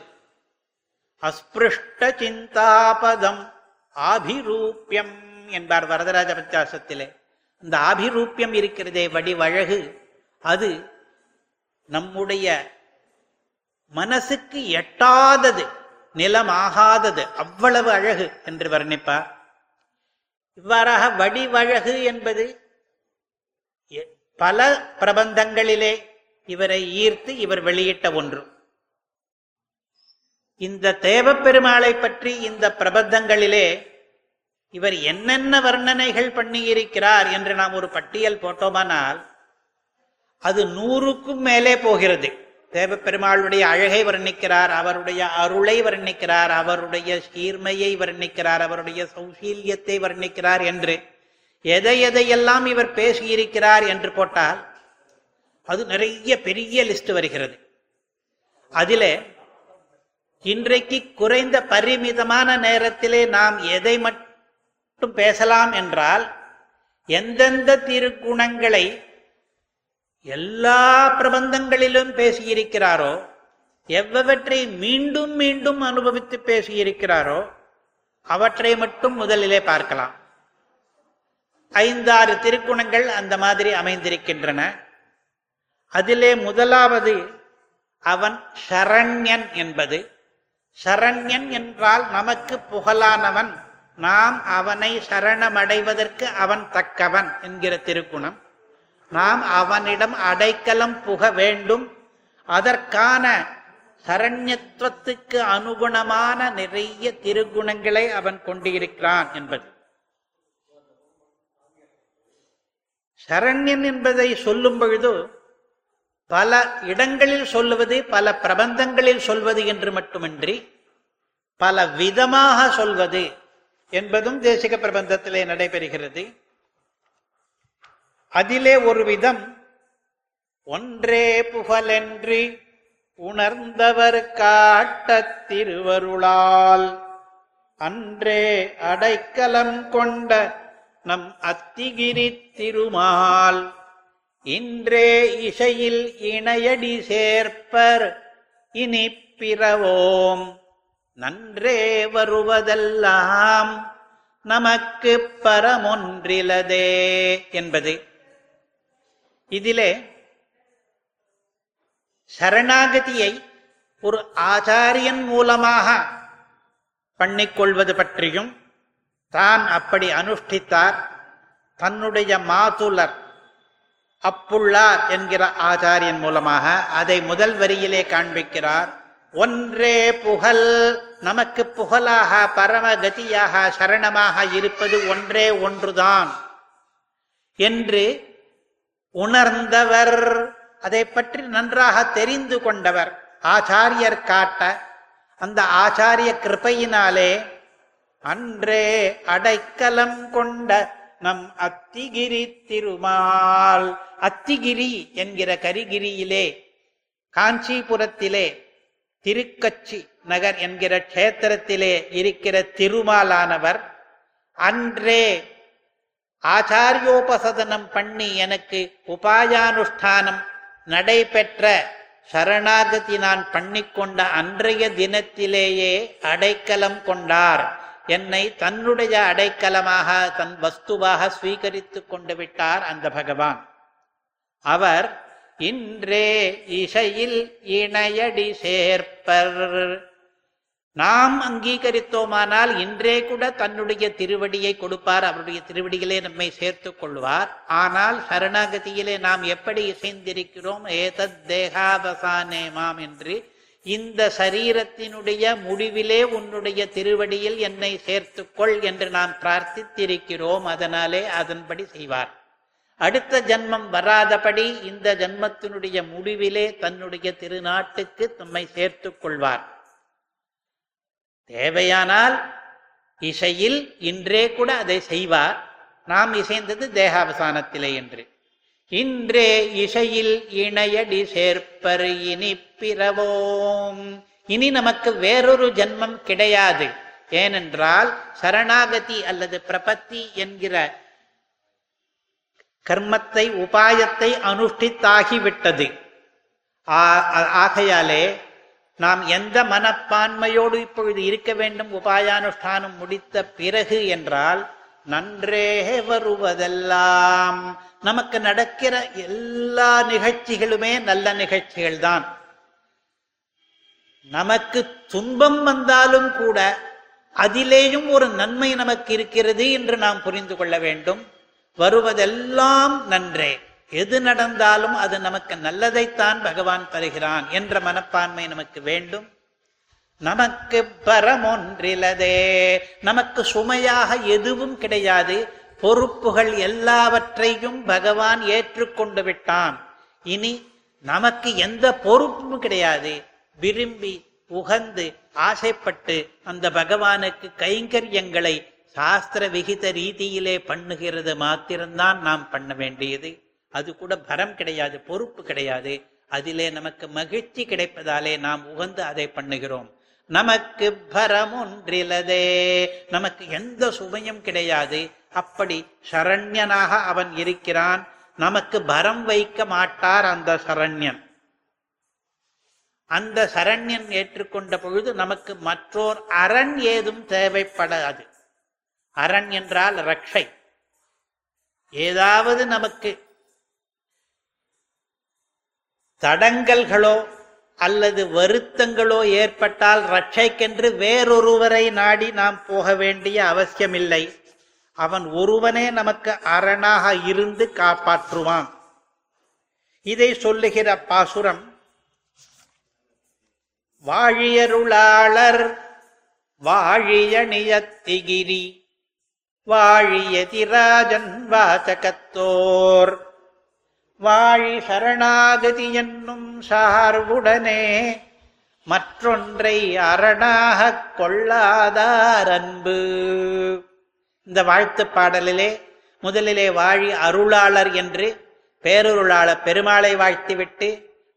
அஸ்பிருஷ்ட சிந்தாபதம் ஆபிரூப்பியம் என்பார் வரதராஜ பஞ்சாசத்திலே. இந்த ஆபிரூப்பியம் இருக்கிறதே வடிவழகு. அது நம்முடைய மனசுக்கு எட்டாதது நிலமாகாதது அவ்வளவு அழகு என்று வர்ணிப்பார். இவ்வாறாக வடிவழகு என்பது பல பிரபந்தங்களிலே இவரை ஈர்த்து இவர் வெளியிட்ட ஒன்று. இந்த தேவப்பெருமாளை பற்றி இந்த பிரபந்தங்களிலே இவர் என்னென்ன வர்ணனைகள் பண்ணியிருக்கிறார் என்று நாம் ஒரு பட்டியல் போட்டோமானால் அது நூறுக்கும் மேலே போகிறது. தேவப்பெருமாளுடைய அழகை வர்ணிக்கிறார் அவருடைய அருளை வர்ணிக்கிறார் அவருடைய சீர்மையை வர்ணிக்கிறார் அவருடைய சௌசீல்யத்தை வர்ணிக்கிறார் என்று. எதை எதையெல்லாம் இவர் பேசியிருக்கிறார் என்று போட்டால் அது நிறைய பெரிய லிஸ்ட் வருகிறது. அதிலே இன்றைக்கு குறைந்த பரிமிதமான நேரத்திலே நாம் எதை மட்டும் பேசலாம் என்றால் எந்தெந்த திருக்குணங்களை எல்லா பிரபந்தங்களிலும் பேசியிருக்கிறாரோ எவ்வவற்றை மீண்டும் மீண்டும் அனுபவித்து பேசியிருக்கிறாரோ அவற்றை மட்டும் முதலிலே பார்க்கலாம். ஐந்தாறு திருக்குணங்கள் அந்த மாதிரி அமைந்திருக்கின்றன. அதிலே முதலாவது அவன் சரண்யன் என்பது. சரண்யன் என்றால் நமக்கு புகழானவன். நாம் அவனை சரணமடைவதற்கு அவன் தக்கவன் என்கிற திருக்குணம். நாம் அவனிடம் அடைக்கலம் புக வேண்டும். அதற்கான சரண்யத்துவத்துக்கு அனுகுணமான நிறைய திருகுணங்களை அவன் கொண்டிருக்கிறான் என்பது. சரண்யன் என்பதை சொல்லும் பொழுது பல இடங்களில் சொல்லுவது பல பிரபந்தங்களில் சொல்வது என்று மட்டுமின்றி பல விதமாக சொல்வது என்பதும் தேசிக பிரபந்தத்திலே நடைபெறுகிறது. அதிலே ஒரு விதம். ஒன்றே புகழென்று உணர்ந்தவர் காட்ட திருவருளால். அன்றே அடைக்கலம் கொண்ட நம் அத்திகிரி திருமால். இன்றே இசையில் இணையடி சேர்ப்பர் இனி பிறவோம். நன்றே வருவதெல்லாம் நமக்கு பரமொன்றிலதே என்பது. இதிலே சரணாகதியை ஒரு ஆச்சாரியன் மூலமாக பண்ணிக்கொள்வது பற்றியும் தான் அப்படி அனுஷ்டித்தார் தன்னுடைய மாதுலர் அப்புள்ளார் என்கிற ஆச்சாரியன் மூலமாக அதை முதல் வரியிலே காண்பிக்கிறார். ஒன்றே புகழ் நமக்கு புகழாக பரமகதியாக சரணமாக இருப்பது ஒன்றே ஒன்றுதான் என்று உணர்ந்தவர். அதை பற்றி நன்றாக தெரிந்து கொண்டவர். ஆச்சாரியர் காட்ட அந்த ஆச்சாரிய கிருப்பையினாலே அன்றே அடைக்கலம் கொண்ட நம் அத்திகிரி திருமால். அத்திகிரி என்கிற கரிகிரியிலே காஞ்சிபுரத்திலே திருக்கச்சி நகர் என்கிற க்ஷேத்திரத்திலே இருக்கிற திருமாலானவர் அன்றே ஆச்சாரியோபசதனம் பண்ணி எனக்கு உபாயானுஷ்டானம் நடைபெற்ற சரணாகதி நான் பண்ணிக்கொண்ட அன்றைய தினத்திலேயே அடைக்கலம் கொண்டார். என்னை தன்னுடைய அடைக்கலமாக தன் வஸ்துவாக ஸ்வீகரித்து கொண்டு விட்டார் அந்த பகவான். அவர் இன்றே இசையில் இணையடி சேர்ப்பர். நாம் அங்கீகரித்தோமானால் இன்றே கூட தன்னுடைய திருவடியை கொடுப்பார். அவருடைய திருவடியிலே நம்மை சேர்த்துக் கொள்வார். ஆனால் சரணாகதியிலே நாம் எப்படி இசைந்திருக்கிறோம்? ஏதத் தேகாவசானே மாம் என்று. இந்த சரீரத்தினுடைய முடிவிலே உன்னுடைய திருவடியில் என்னை சேர்த்துக்கொள் என்று நாம் பிரார்த்தித்திருக்கிறோம். அதனாலே அதன்படி செய்வார். அடுத்த ஜன்மம் வராதபடி இந்த ஜன்மத்தினுடைய முடிவிலே தன்னுடைய திருநாட்டுக்கு நம்மை சேர்த்துக் கொள்வார். தேவையானால் இசையில் இன்றே கூட அதை செய்வார். நாம் இசைந்தது தேகாவசானத்திலே என்று. இன்றே இசையில் இணையடி சேர்ப்பர் இனி பிறவோம். இனி நமக்கு வேறொரு ஜன்மம் கிடையாது. ஏனென்றால் சரணாகதி அல்லது பிரபத்தி என்கிற கர்மத்தை உபாயத்தை அனுஷ்டித்தாகிவிட்டது. ஆகையாலே நாம் எந்த மனப்பான்மையோடு இப்பொழுது இருக்க வேண்டும்? உபாயானுஷ்டானம் முடித்த பிறகு என்றால் நன்றே வருவதெல்லாம். நமக்கு நடக்கிற எல்லா நிகழ்ச்சிகளுமே நல்ல நிகழ்ச்சிகள் தான் நமக்கு துன்பம் வந்தாலும் கூட அதிலேயும் ஒரு நன்மை நமக்கு இருக்கிறது என்று நாம் புரிந்து கொள்ள வேண்டும். வருவதெல்லாம் நன்றே. எது நடந்தாலும் அது நமக்கு நல்லதைத்தான் பகவான் தருகிறான் என்ற மனப்பான்மை நமக்கு வேண்டும். நமக்கு பரமொன்றிலதே. நமக்கு சுமையாக எதுவும் கிடையாது. பொறுப்புகள் எல்லாவற்றையும் பகவான் ஏற்றுக்கொண்டு விட்டான். இனி நமக்கு எந்த பொறுப்பும் கிடையாது. விரும்பி உகந்து ஆசைப்பட்டு அந்த பகவானுக்கு கைங்கரியங்களை சாஸ்திர விகித ரீதியிலே பண்ணுகிறது மாத்திரம்தான் நாம் பண்ண வேண்டியது. அது கூட பரம் கிடையாது பொறுப்பு கிடையாது. அதிலே நமக்கு மகிழ்ச்சி கிடைப்பதாலே நாம் உகந்து அதை பண்ணுகிறோம். நமக்கு பரம் ஒன்றிலதே. நமக்கு எந்த சுமையும் கிடையாது. அப்படி சரண்யனாக அவன் இருக்கிறான். நமக்கு பரம் வைக்க மாட்டார் அந்த சரண்யன். அந்த சரண்யன் ஏற்றுக்கொண்ட பொழுது நமக்கு மற்றோர் அரண் ஏதும் தேவைப்படாது. அரண் என்றால் ரக்ஷை. ஏதாவது நமக்கு தடங்கல்களோ அல்லது வருத்தங்களோ ஏற்பட்டால் ரட்சைக்கென்று வேறொருவரை நாடி நாம் போக வேண்டிய அவசியமில்லை. அவன் ஒருவனே நமக்கு அரணாக இருந்து காப்பாற்றுவான். இதை சொல்லுகிற பாசுரம் வாழியருளாளர் வாழிய நியத்திகிரி வாழியதிராஜன் வாசகத்தோர் வாழி சரணாகதி என்னும் சார்புடனே மற்றொன்றை அரணாக கொள்ளாதார் அன்பு இந்த வாழ்த்து பாடலிலே முதலிலே வாழி அருளாளர் என்று பேரருளாளர் பெருமாளை வாழ்த்திவிட்டு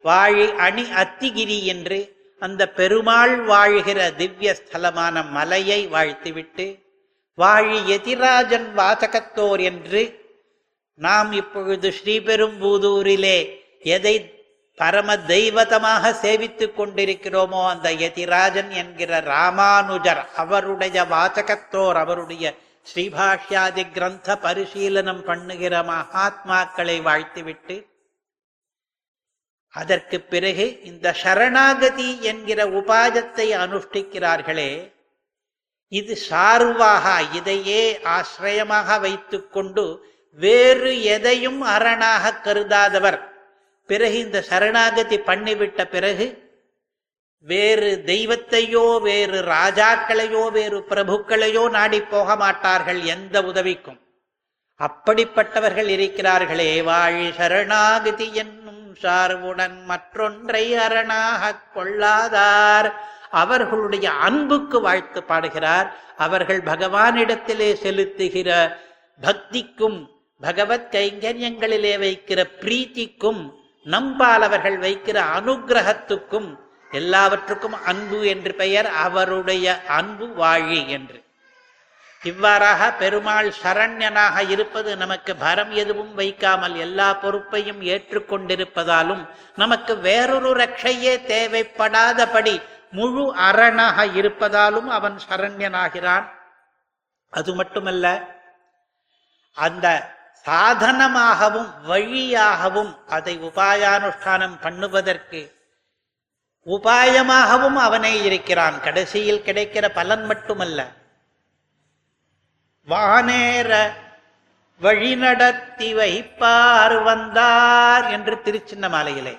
வாழி அணி அத்திகிரி என்று அந்த பெருமாள் வாழ்கிற திவ்ய ஸ்தலமான மலையை வாழ்த்திவிட்டு வாழி எதிராஜன் வாசகத்தோர் என்று நாம் இப்பொழுது ஸ்ரீபெரும்பூதூரிலே எதை பரம தெய்வதமாக சேவித்துக் கொண்டிருக்கிறோமோ அந்த யதிராஜன் என்கிற ராமானுஜர் அவருடைய வாசகத்தோர் அவருடைய ஸ்ரீபாஷ்யாதி கிரந்த பரிசீலனம் பண்ணுகிற மகாத்மாக்களை வாழ்த்துவிட்டு அதற்கு பிறகு இந்த சரணாகதி என்கிற உபாயத்தை அனுஷ்டிக்கிறார்களே இது சார்வாக இதையே ஆசிரயமாக வைத்துக்கொண்டு வேறு எதையும் அரணாக கருதாதவர். பிறகு இந்த சரணாகதி பண்ணிவிட்ட பிறகு வேறு தெய்வத்தையோ வேறு ராஜாக்களையோ வேறு பிரபுக்களையோ நாடி போக மாட்டார்கள் எந்த உதவிக்கும். அப்படிப்பட்டவர்கள் இருக்கிறார்களே வாழி சரணாகதி என்னும் சார்வுடன் மற்றொன்றை அரணாக கொள்ளாதார். அவர்களுடைய அன்புக்கு வாழ்த்து பாடுகிறார். அவர்கள் பகவானிடத்திலே செலுத்துகிற பக்திக்கும் பகவத் கைங்கரியங்களிலே வைக்கிற பிரீத்திக்கும் நம்பாலவர்கள் வைக்கிற அனுகிரகத்துக்கும் எல்லாவற்றுக்கும் அன்பு என்று பெயர் அவருடைய அன்பு வாழி என்று. இவ்வாறாக பெருமாள் சரண்யனாக இருப்பது நமக்கு பரம் எதுவும் வைக்காமல் எல்லா பொறுப்பையும் ஏற்றுக்கொண்டிருப்பதாலும் நமக்கு வேறொரு ரட்சையே தேவைப்படாதபடி முழு அரணாக இருப்பதாலும் அவன் சரண்யனாகிறான். அது மட்டுமல்ல அந்த சாதனமாகவும் வழியாகவும் அதை உபாயானுஷ்டானம் பண்ணுவதற்கு உபாயமாகவும் அவனே இருக்கிறான். கடைசியில் கிடைக்கிற பலன் மட்டுமல்ல. வானேற வழிநடத்தி வைப்பார் வந்தார் என்று திருச்சின்ன மாலையிலே.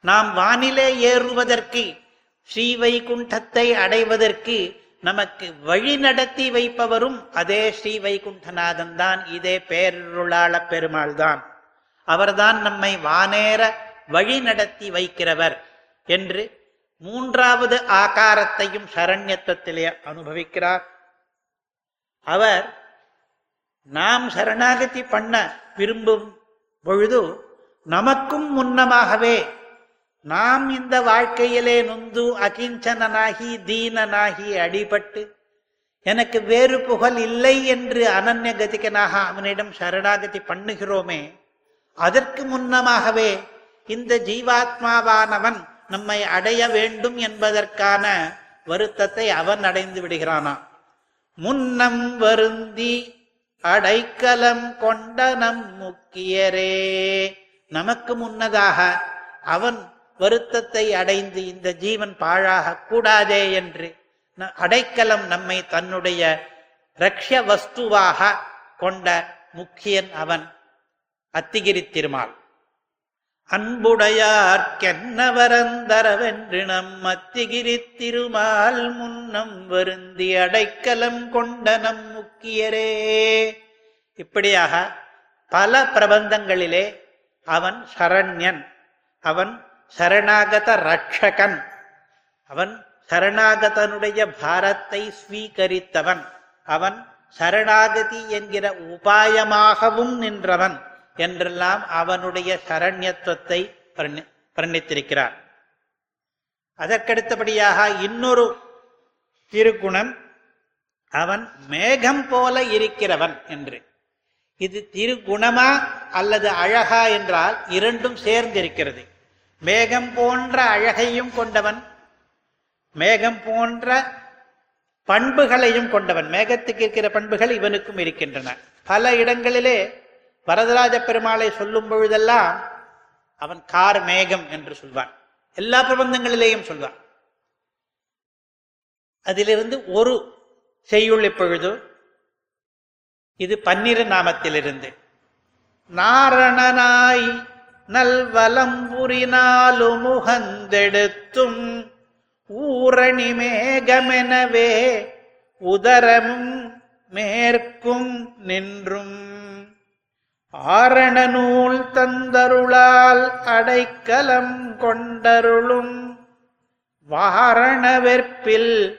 நாம் வானிலே ஏறுவதற்கு ஸ்ரீவைகுண்டத்தை அடைவதற்கு நமக்கு வழி நடத்தி வைப்பவரும் அதே ஸ்ரீ வைகுண்டநாதன் தான். இதே பேருளாள பெருமாள் தான் அவர்தான் நம்மை வானேற வழி நடத்தி வைக்கிறவர் என்று மூன்றாவது ஆகாரத்தையும் சரண்யத்துவத்திலே அனுபவிக்கிறார். அவர் நாம் சரணாகதி பண்ண விரும்பும் பொழுது நமக்கும் முன்னமாகவே நாம் இந்த வாழ்க்கையிலே நொந்து அகிஞ்சனாகி தீனனாகி அடிபட்டு எனக்கு வேறு புகழ் இல்லை என்று அனன்ய கதிகனாக அவனிடம் சரணாகதி பண்ணுகிறோமே அதற்கு முன்னமாகவே இந்த ஜீவாத்மாவானவன் நம்மை அடைய வேண்டும் என்பதற்கான வருத்தத்தை அவன் அடைந்து விடுகிறானா? முன்னம் வருந்தி அடைக்கலம் கொண்ட நம் முக்கியரே. நமக்கு முன்னதாக அவன் வருத்தத்தை அடைந்து இந்த ஜீவன் பாழாக கூடாதே என்று அடைக்கலம் நம்மை தன்னுடைய ரக்ஷ வஸ்துவாக கொண்ட முக்கியன் அவன் அத்திகிரி திருமால் அன்புடையார்க்கென்னவரந்தரவென்று நம் அத்திகிரி திருமால் முன்னம் வருந்தி அடைக்கலம் கொண்ட நம் முக்கியரே. இப்படியாக பல பிரபந்தங்களிலே அவன் சரண்யன் அவன் சரணாகத ரட்சகன். அவன் சரணாகதனுடைய பாரத்தை ஸ்வீகரித்தவன். அவன் சரணாகதி என்கிற உபாயமாகவும் நின்றவன் என்றெல்லாம் அவனுடைய சரண்யத்துவத்தை வர்ணித்திருக்கிறார் அதற்கடுத்தபடியாக இன்னொரு திருக்குணம் அவன் மேகம் போல இருக்கிறவன் என்று. இது திருகுணமா அல்லது அழகா என்றால் இரண்டும் சேர்ந்திருக்கிறது. மேகம் போன்ற அழகையும் கொண்டவன் மேகம் போன்ற பண்புகளையும் கொண்டவன். மேகத்துக்கு இருக்கிற பண்புகள் இவனுக்கும் இருக்கின்றன. பல இடங்களிலே வரதராஜ பெருமாளை சொல்லும் பொழுதெல்லாம் அவன் கார் மேகம் என்று சொல்வான். எல்லா பிரபந்தங்களிலேயும் சொல்வான். அதிலிருந்து ஒரு செய்யுள் இப்பொழுது இது பன்னிரு நாமத்திலிருந்து. நாரணனாய் நல்வலம்புரினாலு முகந்தெடுத்தும் ஊரணி மேகமெனவே உதரமும் மேற்கும் நின்றும். ஆரண நூல் தந்தருளால் அடைக்கலம் கொண்டருளும். வாரண வெற்பில்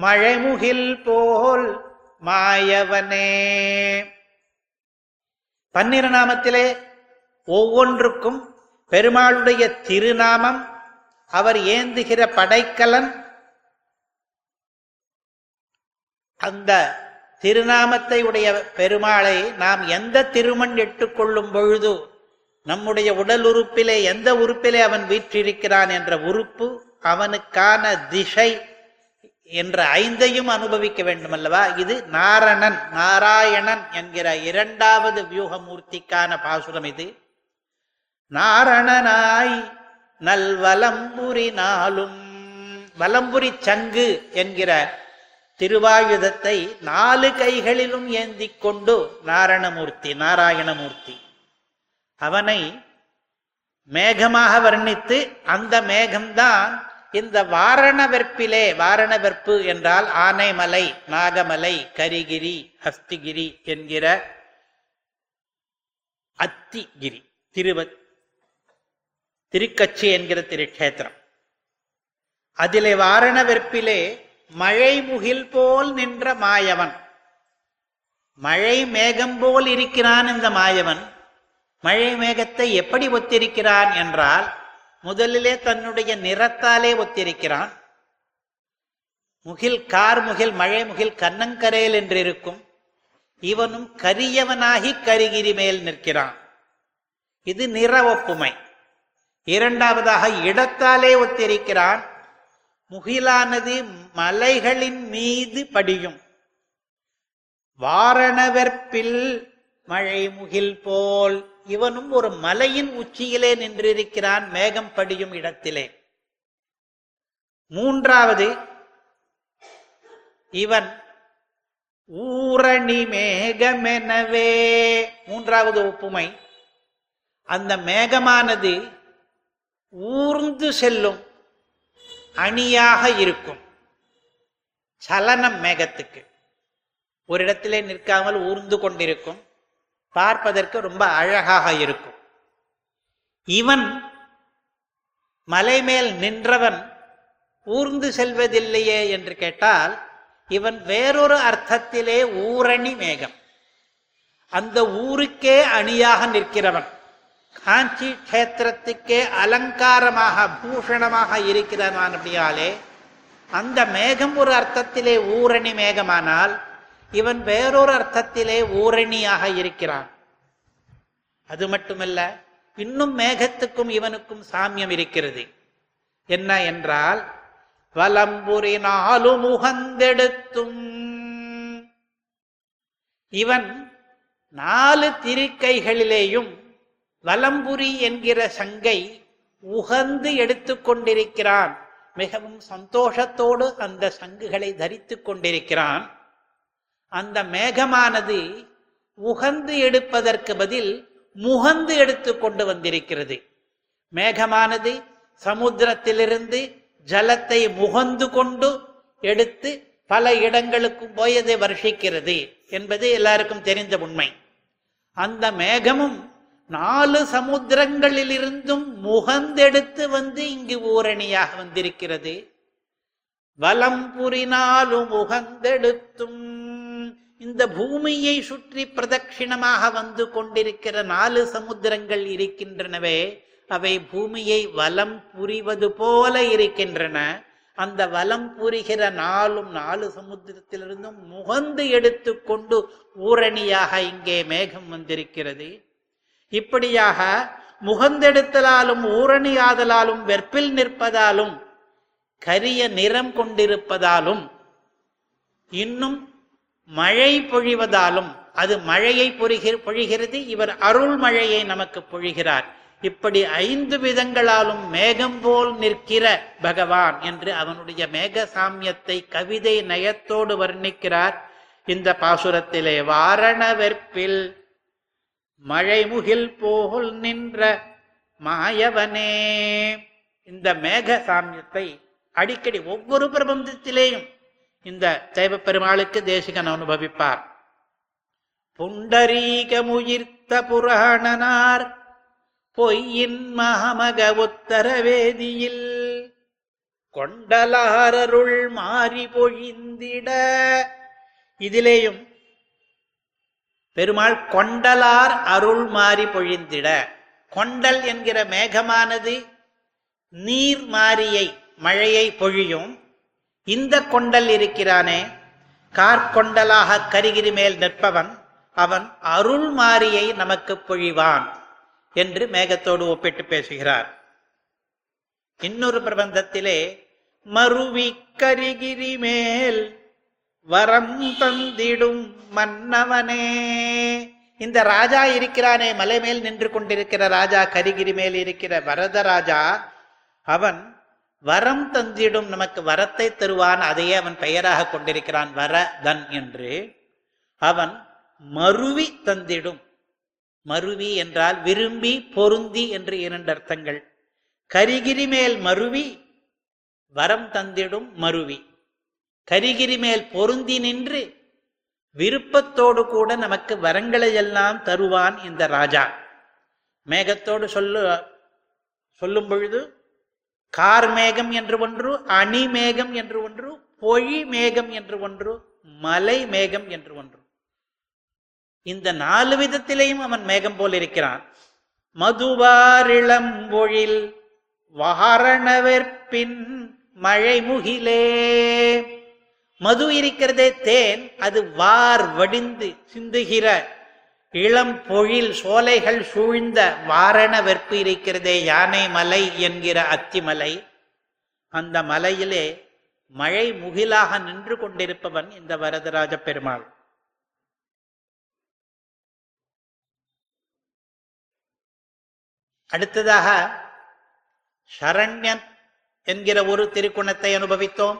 மழைமுகில் போல் மாயவனே. பன்னிரு நாமத்திலே ஒவ்வொன்றுக்கும் பெருமாளுடைய திருநாமம் அவர் ஏந்துகிற படைக்கலன். அந்த திருநாமத்தை உடைய பெருமாளை நாம் எந்த திருமண் எட்டுக்கொள்ளும் பொழுது நம்முடைய உடல் உறுப்பிலே எந்த உறுப்பிலே அவன் வீற்றிருக்கிறான் என்ற உறுப்பு அவனுக்கான திசை என்ற ஐந்தையும் அனுபவிக்க வேண்டும் அல்லவா இது நாரணன் நாராயணன் என்கிற இரண்டாவது வியூகமூர்த்திக்கான பாசுரம் இது. நாரணனாய் நல்வலம்புரி நாளும் வலம்புரி சங்கு என்கிற திருவாயுதத்தை நாலு கைகளிலும் ஏந்தி கொண்டு நாரணமூர்த்தி நாராயணமூர்த்தி. அவனை மேகமாக வர்ணித்து அந்த மேகம்தான் இந்த வாரண வெற்பிலே வாரண வெற்பு என்றால் ஆனைமலை நாகமலை கரிகிரி ஹஸ்திகிரி என்கிற அத்திகிரி திருவ திருக்கச்சி என்கிற திருக்ஷேத்திரம். அதிலே வாரண வெற்பிலே மழை முகில் போல் நின்ற மாயவன். மழை மேகம் போல் இருக்கிறான் இந்த மாயவன். மழை மேகத்தை எப்படி ஒத்திருக்கிறான் என்றால் முதலிலே தன்னுடைய நிறத்தாலே ஒத்திருக்கிறான். முகில் கார் முகில் மழை முகில் கண்ணங்கரையில் என்று இருக்கும் இவனும் கரியவனாகி கரிகிரி மேல் நிற்கிறான். இது நிற ஒப்புமை. இரண்டாவதாக இடத்தாலே ஒத்திருக்கிறான். முகிலானது மலைகளின் மீது படியும். வாரணவெற்பில் மழை முகில் போல் இவனும் ஒரு மலையின் உச்சியிலே நின்றிருக்கிறான் மேகம் படியும் இடத்திலே. மூன்றாவது இவன் ஊரணி மேகமெனவே மூன்றாவது ஒப்புமை அந்த மேகமானது ஊர்ந்து செல்லும் அணியாக இருக்கும். சலனம் மேகத்துக்கு. ஒரு இடத்திலே நிற்காமல் ஊர்ந்து கொண்டிருக்கும். பார்ப்பதற்கு ரொம்ப அழகாக இருக்கும். இவன் மலை மேல் நின்றவன் ஊர்ந்து செல்வதில்லையே என்று கேட்டால் இவன் வேறொரு அர்த்தத்திலே ஊரணி மேகம். அந்த ஊருக்கே அணியாக நிற்கிறவன். காஞ்சி கஷேத்திரத்துக்கே அலங்காரமாக பூஷணமாக இருக்கிறவனாலே அந்த மேகம் ஒரு அர்த்தத்திலே ஊரணி மேகமானால் இவன் வேறொரு அர்த்தத்திலே ஊரணியாக இருக்கிறான். அது மட்டுமல்ல இன்னும் மேகத்துக்கும் இவனுக்கும் சாமியம் இருக்கிறது. என்ன என்றால் வலம்புரினாலும் நாலு முகந்தெடுத்தும். இவன் நாலு திருக்கைகளிலேயும் வலம்புரி என்கிற சங்கை உகந்து எடுத்துக்கொண்டிருக்கிறான் மிகவும் சந்தோஷத்தோடு அந்த சங்குகளை தரித்துக் கொண்டிருக்கிறான். அந்த மேகமானது உகந்து எடுப்பதற்கு பதில் முகந்து எடுத்து கொண்டு வந்திருக்கிறது. மேகமானது சமுத்திரத்திலிருந்து ஜலத்தை முகந்து கொண்டு எடுத்து பல இடங்களுக்கும் போய் அதை வருஷிக்கிறது என்பது எல்லாருக்கும் தெரிந்த உண்மை. அந்த மேகமும் நாலு சமுத்திரங்களிலிருந்தும் முகந்தெடுத்து வந்து இங்கு ஊரணியாக வந்திருக்கிறது. வலம் புரினாலும் முகந்தெடுத்தும். இந்த பூமியை சுற்றி பிரதட்சிணமாக வந்து கொண்டிருக்கிற நாலு சமுத்திரங்கள் இருக்கின்றனவே அவை பூமியை வலம் புரிவது போல இருக்கின்றன. அந்த வலம் புரிகிற நாளும் நாலு சமுத்திரத்திலிருந்தும் முகந்து எடுத்துக்கொண்டு ஊரணியாக இங்கே மேகம் வந்திருக்கிறது. இப்படியாக முகந்தெடுத்தலாலும் ஊரணி ஆதலாலும் வெற்பில் நிற்பதாலும் கரிய நிறம் கொண்டிருப்பதாலும் இன்னும் மழை பொழிவதாலும் அது மழையை பொழிகிற பொழிகிறது இவர் அருள் மழையை நமக்கு பொழிகிறார். இப்படி ஐந்து விதங்களாலும் மேகம் போல் நிற்கிற பகவான் என்று அவனுடைய மேக சாமியத்தை கவிதை நயத்தோடு வர்ணிக்கிறார். இந்த பாசுரத்திலே வாரண வெற்பில் மழைமுகில் போல் நின்ற மாயவனே. இந்த மேக சாமியத்தை அடிக்கடி ஒவ்வொரு பிரபந்தத்திலேயும் இந்த சைவ பெருமாளுக்கு தேசிகன் அனுபவிப்பார். புண்டரீகமுயிர்த்த புராணனார் பொய்யின் மகமக உத்தரவேதியில் கொண்டலாரருள் மாறி பொழிந்திட. இதிலேயும் பெருமாள் கொண்டலார் அருள் மாறி பொழிந்திட. கொண்டல் என்கிற மேகமானது நீர் மாறியை மழையை பொழியும். இந்த கொண்டல் இருக்கிறானே. கார்கொண்டலாக கரிகிரி மேல் நிற்பவன் அவன் அருள் மாறியை நமக்கு பொழிவான் என்று மேகத்தோடு ஒப்பிட்டு பேசுகிறார். இன்னொரு பிரபந்தத்திலே மருவி கரிகிரி மேல் வரம் தந்திடும் மன்னவனே. இந்த ராஜா இருக்கிறானே மலை மேல் நின்று கொண்டிருக்கிற ராஜா கரிகிரி மேல் இருக்கிற வரதராஜா அவன் வரம் தந்திடும் நமக்கு வரத்தை தருவான் அதையே அவன் பெயராக கொண்டிருக்கிறான் வரதன் என்று. அவன் மருவி தந்திடும். மருவி என்றால் விரும்பி பொருந்தி என்று இரண்டு அர்த்தங்கள். கரிகிரி மேல் மருவி வரம் தந்திடும் மருவி. கரிகிரி மேல் பொருந்தி நின்று விருப்பத்தோடு கூட நமக்கு வரங்களை எல்லாம் தருவான் இந்த ராஜா. மேகத்தோடு சொல்லு சொல்லும் பொழுது கார் மேகம் என்று ஒன்று அணி மேகம் என்று ஒன்று பொழி மேகம் என்று ஒன்று மலை மேகம் என்று ஒன்று. இந்த நாலு விதத்திலேயும் அவன் மேகம் போல் இருக்கிறான். மதுவாரிளம்பொழில் வாரணவர்பின் மழை முகிலே மது இருக்கிறதே தேன் அது வார் வடிந்து சிந்துகிற இளம் பொழில் சோலைகள் சூழ்ந்த வாரண வெற்பு இருக்கிறதே யானை மலை என்கிற அத்திமலை. அந்த மலையிலே மழை முகிலாக நின்று கொண்டிருப்பவன் இந்த வரதராஜ பெருமாள். அடுத்ததாக சரண்யன் என்கிற ஒரு திருக்குணத்தை அனுபவித்தோம்.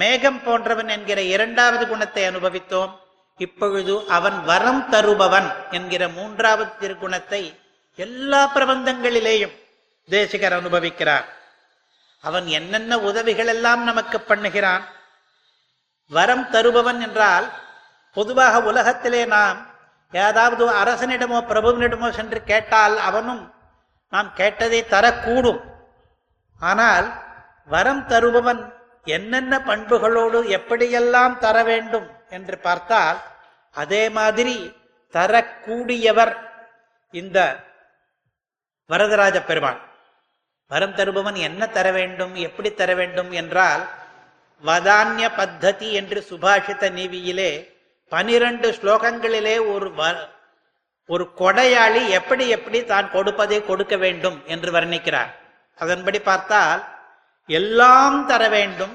மேகம் போன்றவன் என்கிற இரண்டாவது குணத்தை அனுபவித்தோம். இப்பொழுது அவன் வரம் தருபவன் என்கிற மூன்றாவது திருக்குணத்தை எல்லா பிரபந்தங்களிலேயும் தேசிகர் அனுபவிக்கிறார். அவன் என்னென்ன உதவிகள் எல்லாம் நமக்கு பண்ணுகிறான்? வரம் தருபவன் என்றால் பொதுவாக உலகத்திலே நாம் ஏதாவது அரசனிடமோ பிரபுவனிடமோ சென்று கேட்டால் அவனும் நாம் கேட்டதை தரக்கூடும். ஆனால் வரம் தருபவன் என்னென்ன பண்புகளோடு எப்படியெல்லாம் தர வேண்டும் என்று பார்த்தால் அதே மாதிரி தரக்கூடியவர் இந்த வரதராஜ பெருமான் வரம் தருபவன் என்ன தர வேண்டும் எப்படி தர வேண்டும் என்றால் வதான்ய பத்ததி என்று சுபாஷித நீவியிலே பனிரெண்டு ஸ்லோகங்களிலே ஒரு ஒரு கொடையாளி எப்படி எப்படி தான் கொடுப்பதை கொடுக்க வேண்டும் என்று வர்ணிக்கிறார். அதன்படி பார்த்தால் எல்லாம் தர வேண்டும்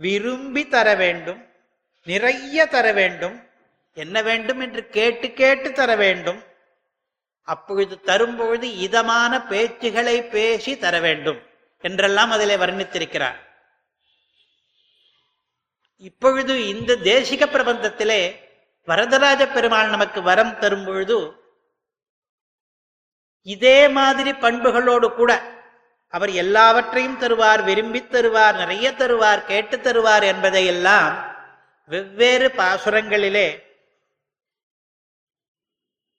விரும்பி தர வேண்டும் நிறைய தர வேண்டும் என்ன வேண்டும் என்று கேட்டு கேட்டு தர வேண்டும். அப்பொழுது தரும்பொழுது இதமான பேச்சுகளை பேசி தர வேண்டும் என்றெல்லாம் அதிலே வர்ணித்திருக்கிறார். இப்பொழுது இந்த தேசிக பிரபந்தத்திலே வரதராஜ பெருமாள் நமக்கு வரம் தரும் பொழுது இதே மாதிரி பண்புகளோடு கூட அவர் எல்லாவற்றையும் தருவார் விரும்பி தருவார் நிறைய தருவார் கேட்டு தருவார் என்பதையெல்லாம் வெவ்வேறு பாசுரங்களிலே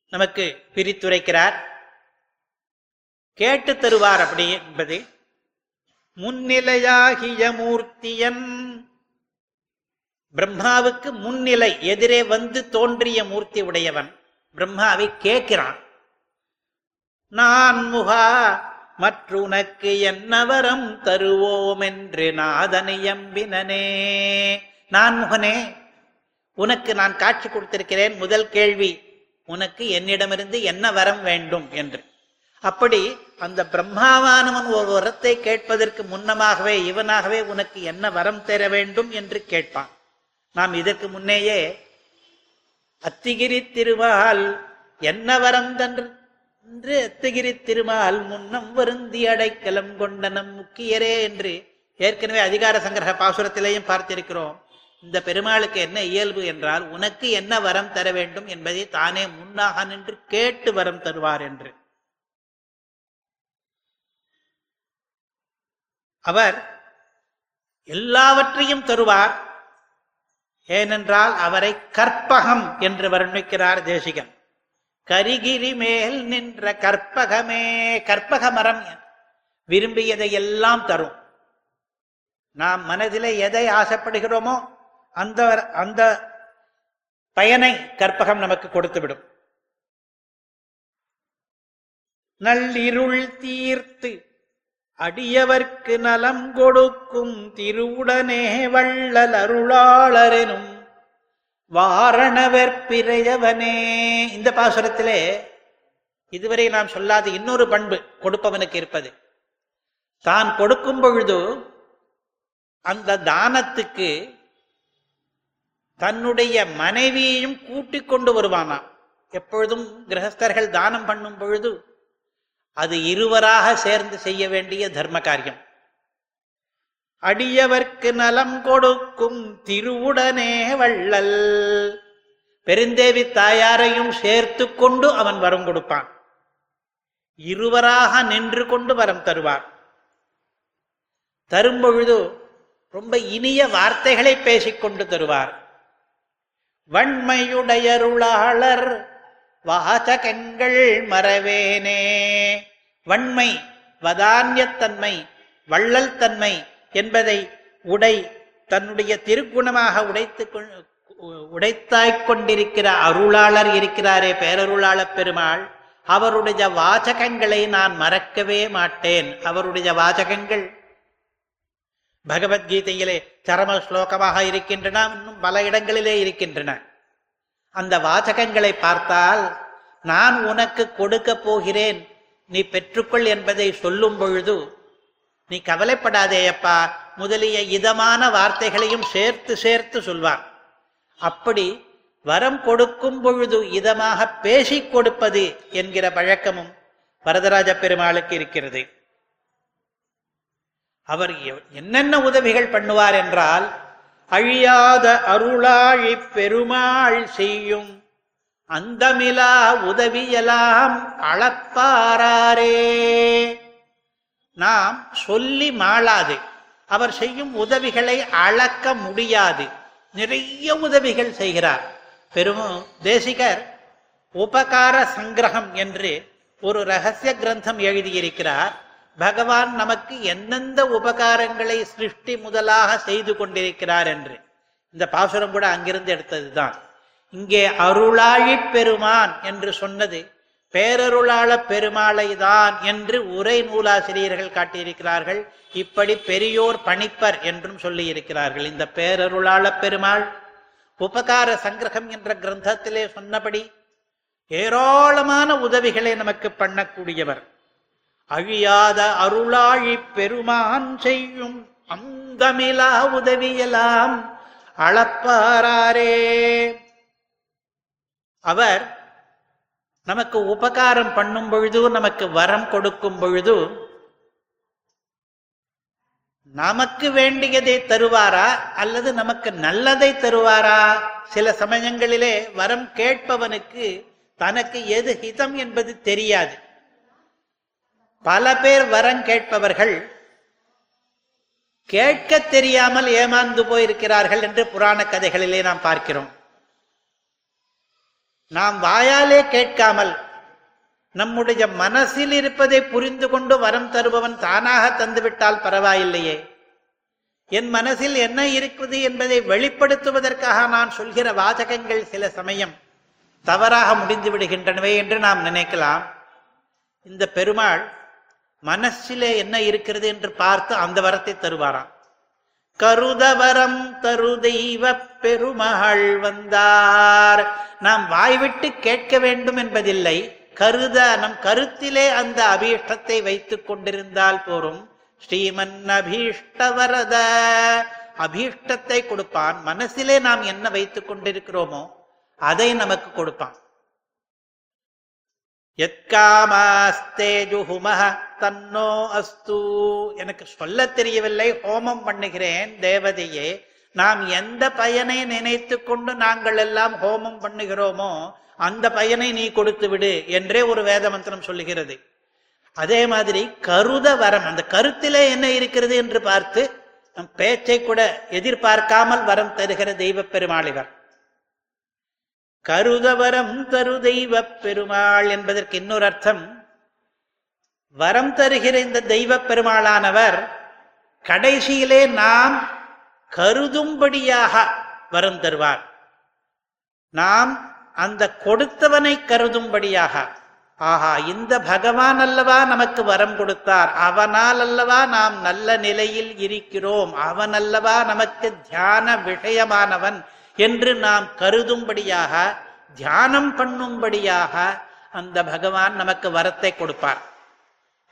நமக்கு பிரித்துரைக்கிறார். கேட்டு தருவார் அப்படி என்பது முன்னிலையாகிய மூர்த்தியன். பிரம்மாவுக்கு முன்னிலை எதிரே வந்து தோன்றிய மூர்த்தி உடையவன். பிரம்மாவை கேட்கிறான். நான் முகா மற்றுனக்கு என்ன வரம் தருவோம் என்று நாதனை எம்பினனே நான் முகனே உனக்கு நான் காட்சி கொடுத்திருக்கிறேன் முதல் கேள்வி. உனக்கு என்னிடமிருந்து என்ன வரம் வேண்டும் என்று. அப்படி அந்த பிரம்மாவானவன் ஒரு வரத்தை கேட்பதற்கு முன்னமாகவே இவனாகவே உனக்கு என்ன வரம் தர வேண்டும் என்று கேட்பான். நாம் இதற்கு முன்னேயே அத்திகிரி திருவால் என்ன வரம் தன்று என்று எத்தகிரி திருமால் முன்னம் வருந்தி அடைக்கலம் கொண்ட நம் முக்கியரே என்று ஏற்கனவே அதிகார சங்கிரக பாசுரத்திலேயும் பார்த்திருக்கிறோம். இந்த பெருமாளுக்கு என்ன இயல்பு என்றால் உனக்கு என்ன வரம் தர வேண்டும் என்பதை தானே முன்னாக நின்று கேட்டு வரம் தருவார் என்று. அவர் எல்லாவற்றையும் தருவார். ஏனென்றால் அவரை கற்பகம் என்று வர்ணிக்கிறார் தேசிகன். கரிகிரி மேல் நின்ற கற்பகமே கற்பக மரம் விரும்பியதை எல்லாம் தரும். நாம் மனதில் எதை ஆசைப்படுகிறோமோ அந்த அந்த பயனை கற்பகம் நமக்கு கொடுத்துவிடும். நள்ளிருள் தீர்த்து அடியவர்க்கு நலம் கொடுக்கும் திருவுடனே வள்ளல் அருளாளரெனும் வாரணவற்பிறையவனே இந்த பாசுரத்திலே இதுவரை நாம் சொல்லாத இன்னொரு பண்பு கொடுப்பவனுக்கு இருப்பது. தான் கொடுக்கும் பொழுது அந்த தானத்துக்கு தன்னுடைய மனைவியையும் கூட்டிக் கொண்டு வருவானாம். எப்பொழுதும் கிரகஸ்தர்கள் தானம் பண்ணும் பொழுது அது இருவராக சேர்ந்து செய்ய வேண்டிய தர்ம காரியம். அடியவர்க்கு நலம் கொடுக்கும் திருவுடனே வள்ளல். பெருந்தேவி தாயாரையும் சேர்த்து கொண்டு அவன் வரம் கொடுப்பான். இருவராக நின்று கொண்டு வரம் தருவான். தரும்பொழுது ரொம்ப இனிய வார்த்தைகளை பேசிக்கொண்டு தருவார். வன்மையுடையருளாளர் வாசகங்கள் மறவேனே. வன்மை வதான்யத்தன்மை வள்ளல் தன்மை என்பதை உடை தன்னுடைய திருக்குணமாக உடைத்து உடைத்தாய்க் கொண்டிருக்கிற அருளாளர் இருக்கிறாரே பேரருளாளர் பெருமாள் அவருடைய வாசகங்களை நான் மறக்கவே மாட்டேன். அவருடைய வாசகங்கள் பகவத்கீதையிலே சரம ஸ்லோகமாக இருக்கின்றன இன்னும் பல இடங்களிலே இருக்கின்றன. அந்த வாசகங்களை பார்த்தால் நான் உனக்கு கொடுக்க போகிறேன் நீ பெற்றுக்கொள் என்பதை சொல்லும் பொழுது நீ கவலைப்படாதேயப்பா. முதலிய இதமான வார்த்தைகளையும் சேர்த்து சேர்த்து சொல்வார் அப்படி வரம் கொடுக்கும் பொழுது இதமாக பேசிக் கொடுப்பது என்கிற பழக்கமும் வரதராஜ பெருமாளுக்கு இருக்கிறது. அவர் என்னென்ன உதவிகள் பண்ணுவார் என்றால் அழியாத அருளாழி பெருமாள் செய்யும் அந்தமிலா உதவியெல்லாம் அளப்பாரே நாம் சொல்லி மாளாது. அவர் செய்யும் உதவிகளை அளக்க முடியாது. நிறைய உதவிகள் செய்கிறார். பெரும் தேசிகர் உபகார சங்கிரகம் என்று ஒரு ரகசிய கிரந்தம் எழுதியிருக்கிறார். பகவான் நமக்கு எந்தெந்த உபகாரங்களை சிருஷ்டி முதலாக செய்து கொண்டிருக்கிறார் என்று. இந்த பாசுரம் கூட அங்கிருந்து எடுத்ததுதான். இங்கே அருளாழி பெருமான் என்று சொன்னது பேரருளாள பெருமாளை தான் என்று உரை நூலாசிரியர்கள் காட்டியிருக்கிறார்கள். இப்படி பெரியோர் பணிப்பர் என்றும் சொல்லி இருக்கிறார்கள் இந்த பேரருளாள பெருமாள் உபகார சங்கிரகம் என்ற கிரந்தத்திலே சொன்னபடி ஏராளமான உதவிகளை நமக்கு பண்ணக்கூடியவர். அழியாத அருளாழி பெருமான் செய்யும் அந்தமிலா உதவியெல்லாம் அளப்பாரே அவர் நமக்கு உபகாரம் பண்ணும் பொழுது நமக்கு வரம் கொடுக்கும் பொழுது நமக்கு வேண்டியதை தருவாரா? அல்லது நமக்கு நல்லதை தருவாரா? சில சமயங்களிலே வரம் கேட்பவனுக்கு தனக்கு எது ஹிதம் என்பது தெரியாது. பல பேர் வரம் கேட்பவர்கள் கேட்க தெரியாமல் ஏமாந்து போயிருக்கிறார்கள் என்று புராண கதைகளிலே நாம் பார்க்கிறோம். நாம் வாயாலே கேட்காமல் நம்முடைய மனசில் இருப்பதை புரிந்து கொண்டு வரம் தருபவன் தானாக தந்துவிட்டால் பரவாயில்லையே. என் மனசில் என்ன இருக்குது என்பதை வெளிப்படுத்துவதற்காக நான் சொல்கிற வாசகங்கள் சில சமயம் தவறாக முடிந்து விடுகின்றனவே என்று நாம் நினைக்கலாம். இந்த பெருமாள் மனசிலே என்ன இருக்கிறது என்று பார்த்து அந்த வரத்தை தருவாராம். கருதவரம் தரு தெய்வ பெருமகள் வந்தார். நாம் வாய்விட்டு கேட்க வேண்டும் என்பதில்லை. கருத நம் கருத்திலே அந்த அபீஷ்டத்தை வைத்துக் கொண்டிருந்தால் போரும். ஸ்ரீமன் அபீஷ்டவரத. அபீஷ்டத்தை கொடுப்பான். மனசிலே நாம் என்ன வைத்துக் கொண்டிருக்கிறோமோ அதை நமக்கு கொடுப்பான். எத்காமாஸ்தேஜுஹுமஹ தன்னோ அஸ்து. எனக்கு சொல்ல தெரியவில்லை ஹோமம் பண்ணுகிறேன் தேவதையே. நாம் எந்த பயனை நினைத்து கொண்டு நாங்கள் எல்லாம் ஹோமம் பண்ணுகிறோமோ அந்த பயனை நீ கொடுத்து விடு என்றே ஒரு வேத மந்திரம் சொல்லுகிறது. அதே மாதிரி கருத வரம் அந்த கருத்திலே என்ன இருக்கிறது என்று பார்த்து நம் பேச்சை கூட எதிர்பார்க்காமல் வரம் தருகிற தெய்வ பெருமாளிவர் கருதவரம் தரு தெய்வ பெருமாள் என்பதற்கு இன்னொரு அர்த்தம். வரம் தருகிற இந்த தெய்வ பெருமாளானவர் கடைசியிலே நாம் கருதும்படியாக வரம் தருவார். நாம் அந்த கொடுத்தவனை கருதும்படியாக. ஆஹா இந்த பகவான் அல்லவா நமக்கு வரம் கொடுத்தார்? அவனால் அல்லவா நாம் நல்ல நிலையில் இருக்கிறோம்? அவன் அல்லவா நமக்கு தியான விஷயமானவன் என்று நாம் கருதும்படியாக தியானம் பண்ணும்படியாக அந்த பகவான் நமக்கு வரத்தை கொடுப்பார்.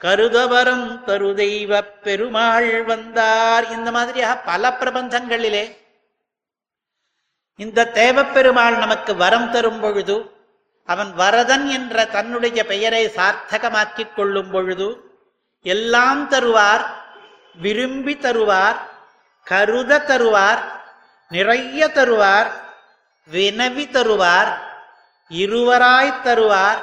கருதவரம் தருதெய்வ பெருமாள் வந்தார். இந்த மாதிரியாக பல பிரபந்தங்களிலே இந்த தேவப்பெருமாள் நமக்கு வரம் தரும் பொழுது அவன் வரதன் என்ற தன்னுடைய பெயரை சார்த்தகமாக்கிக் கொள்ளும் பொழுது எல்லாம் தருவார் விரும்பி தருவார் கருத தருவார் நிறைய தருவார் வினவி தருவார் இருவராய் தருவார்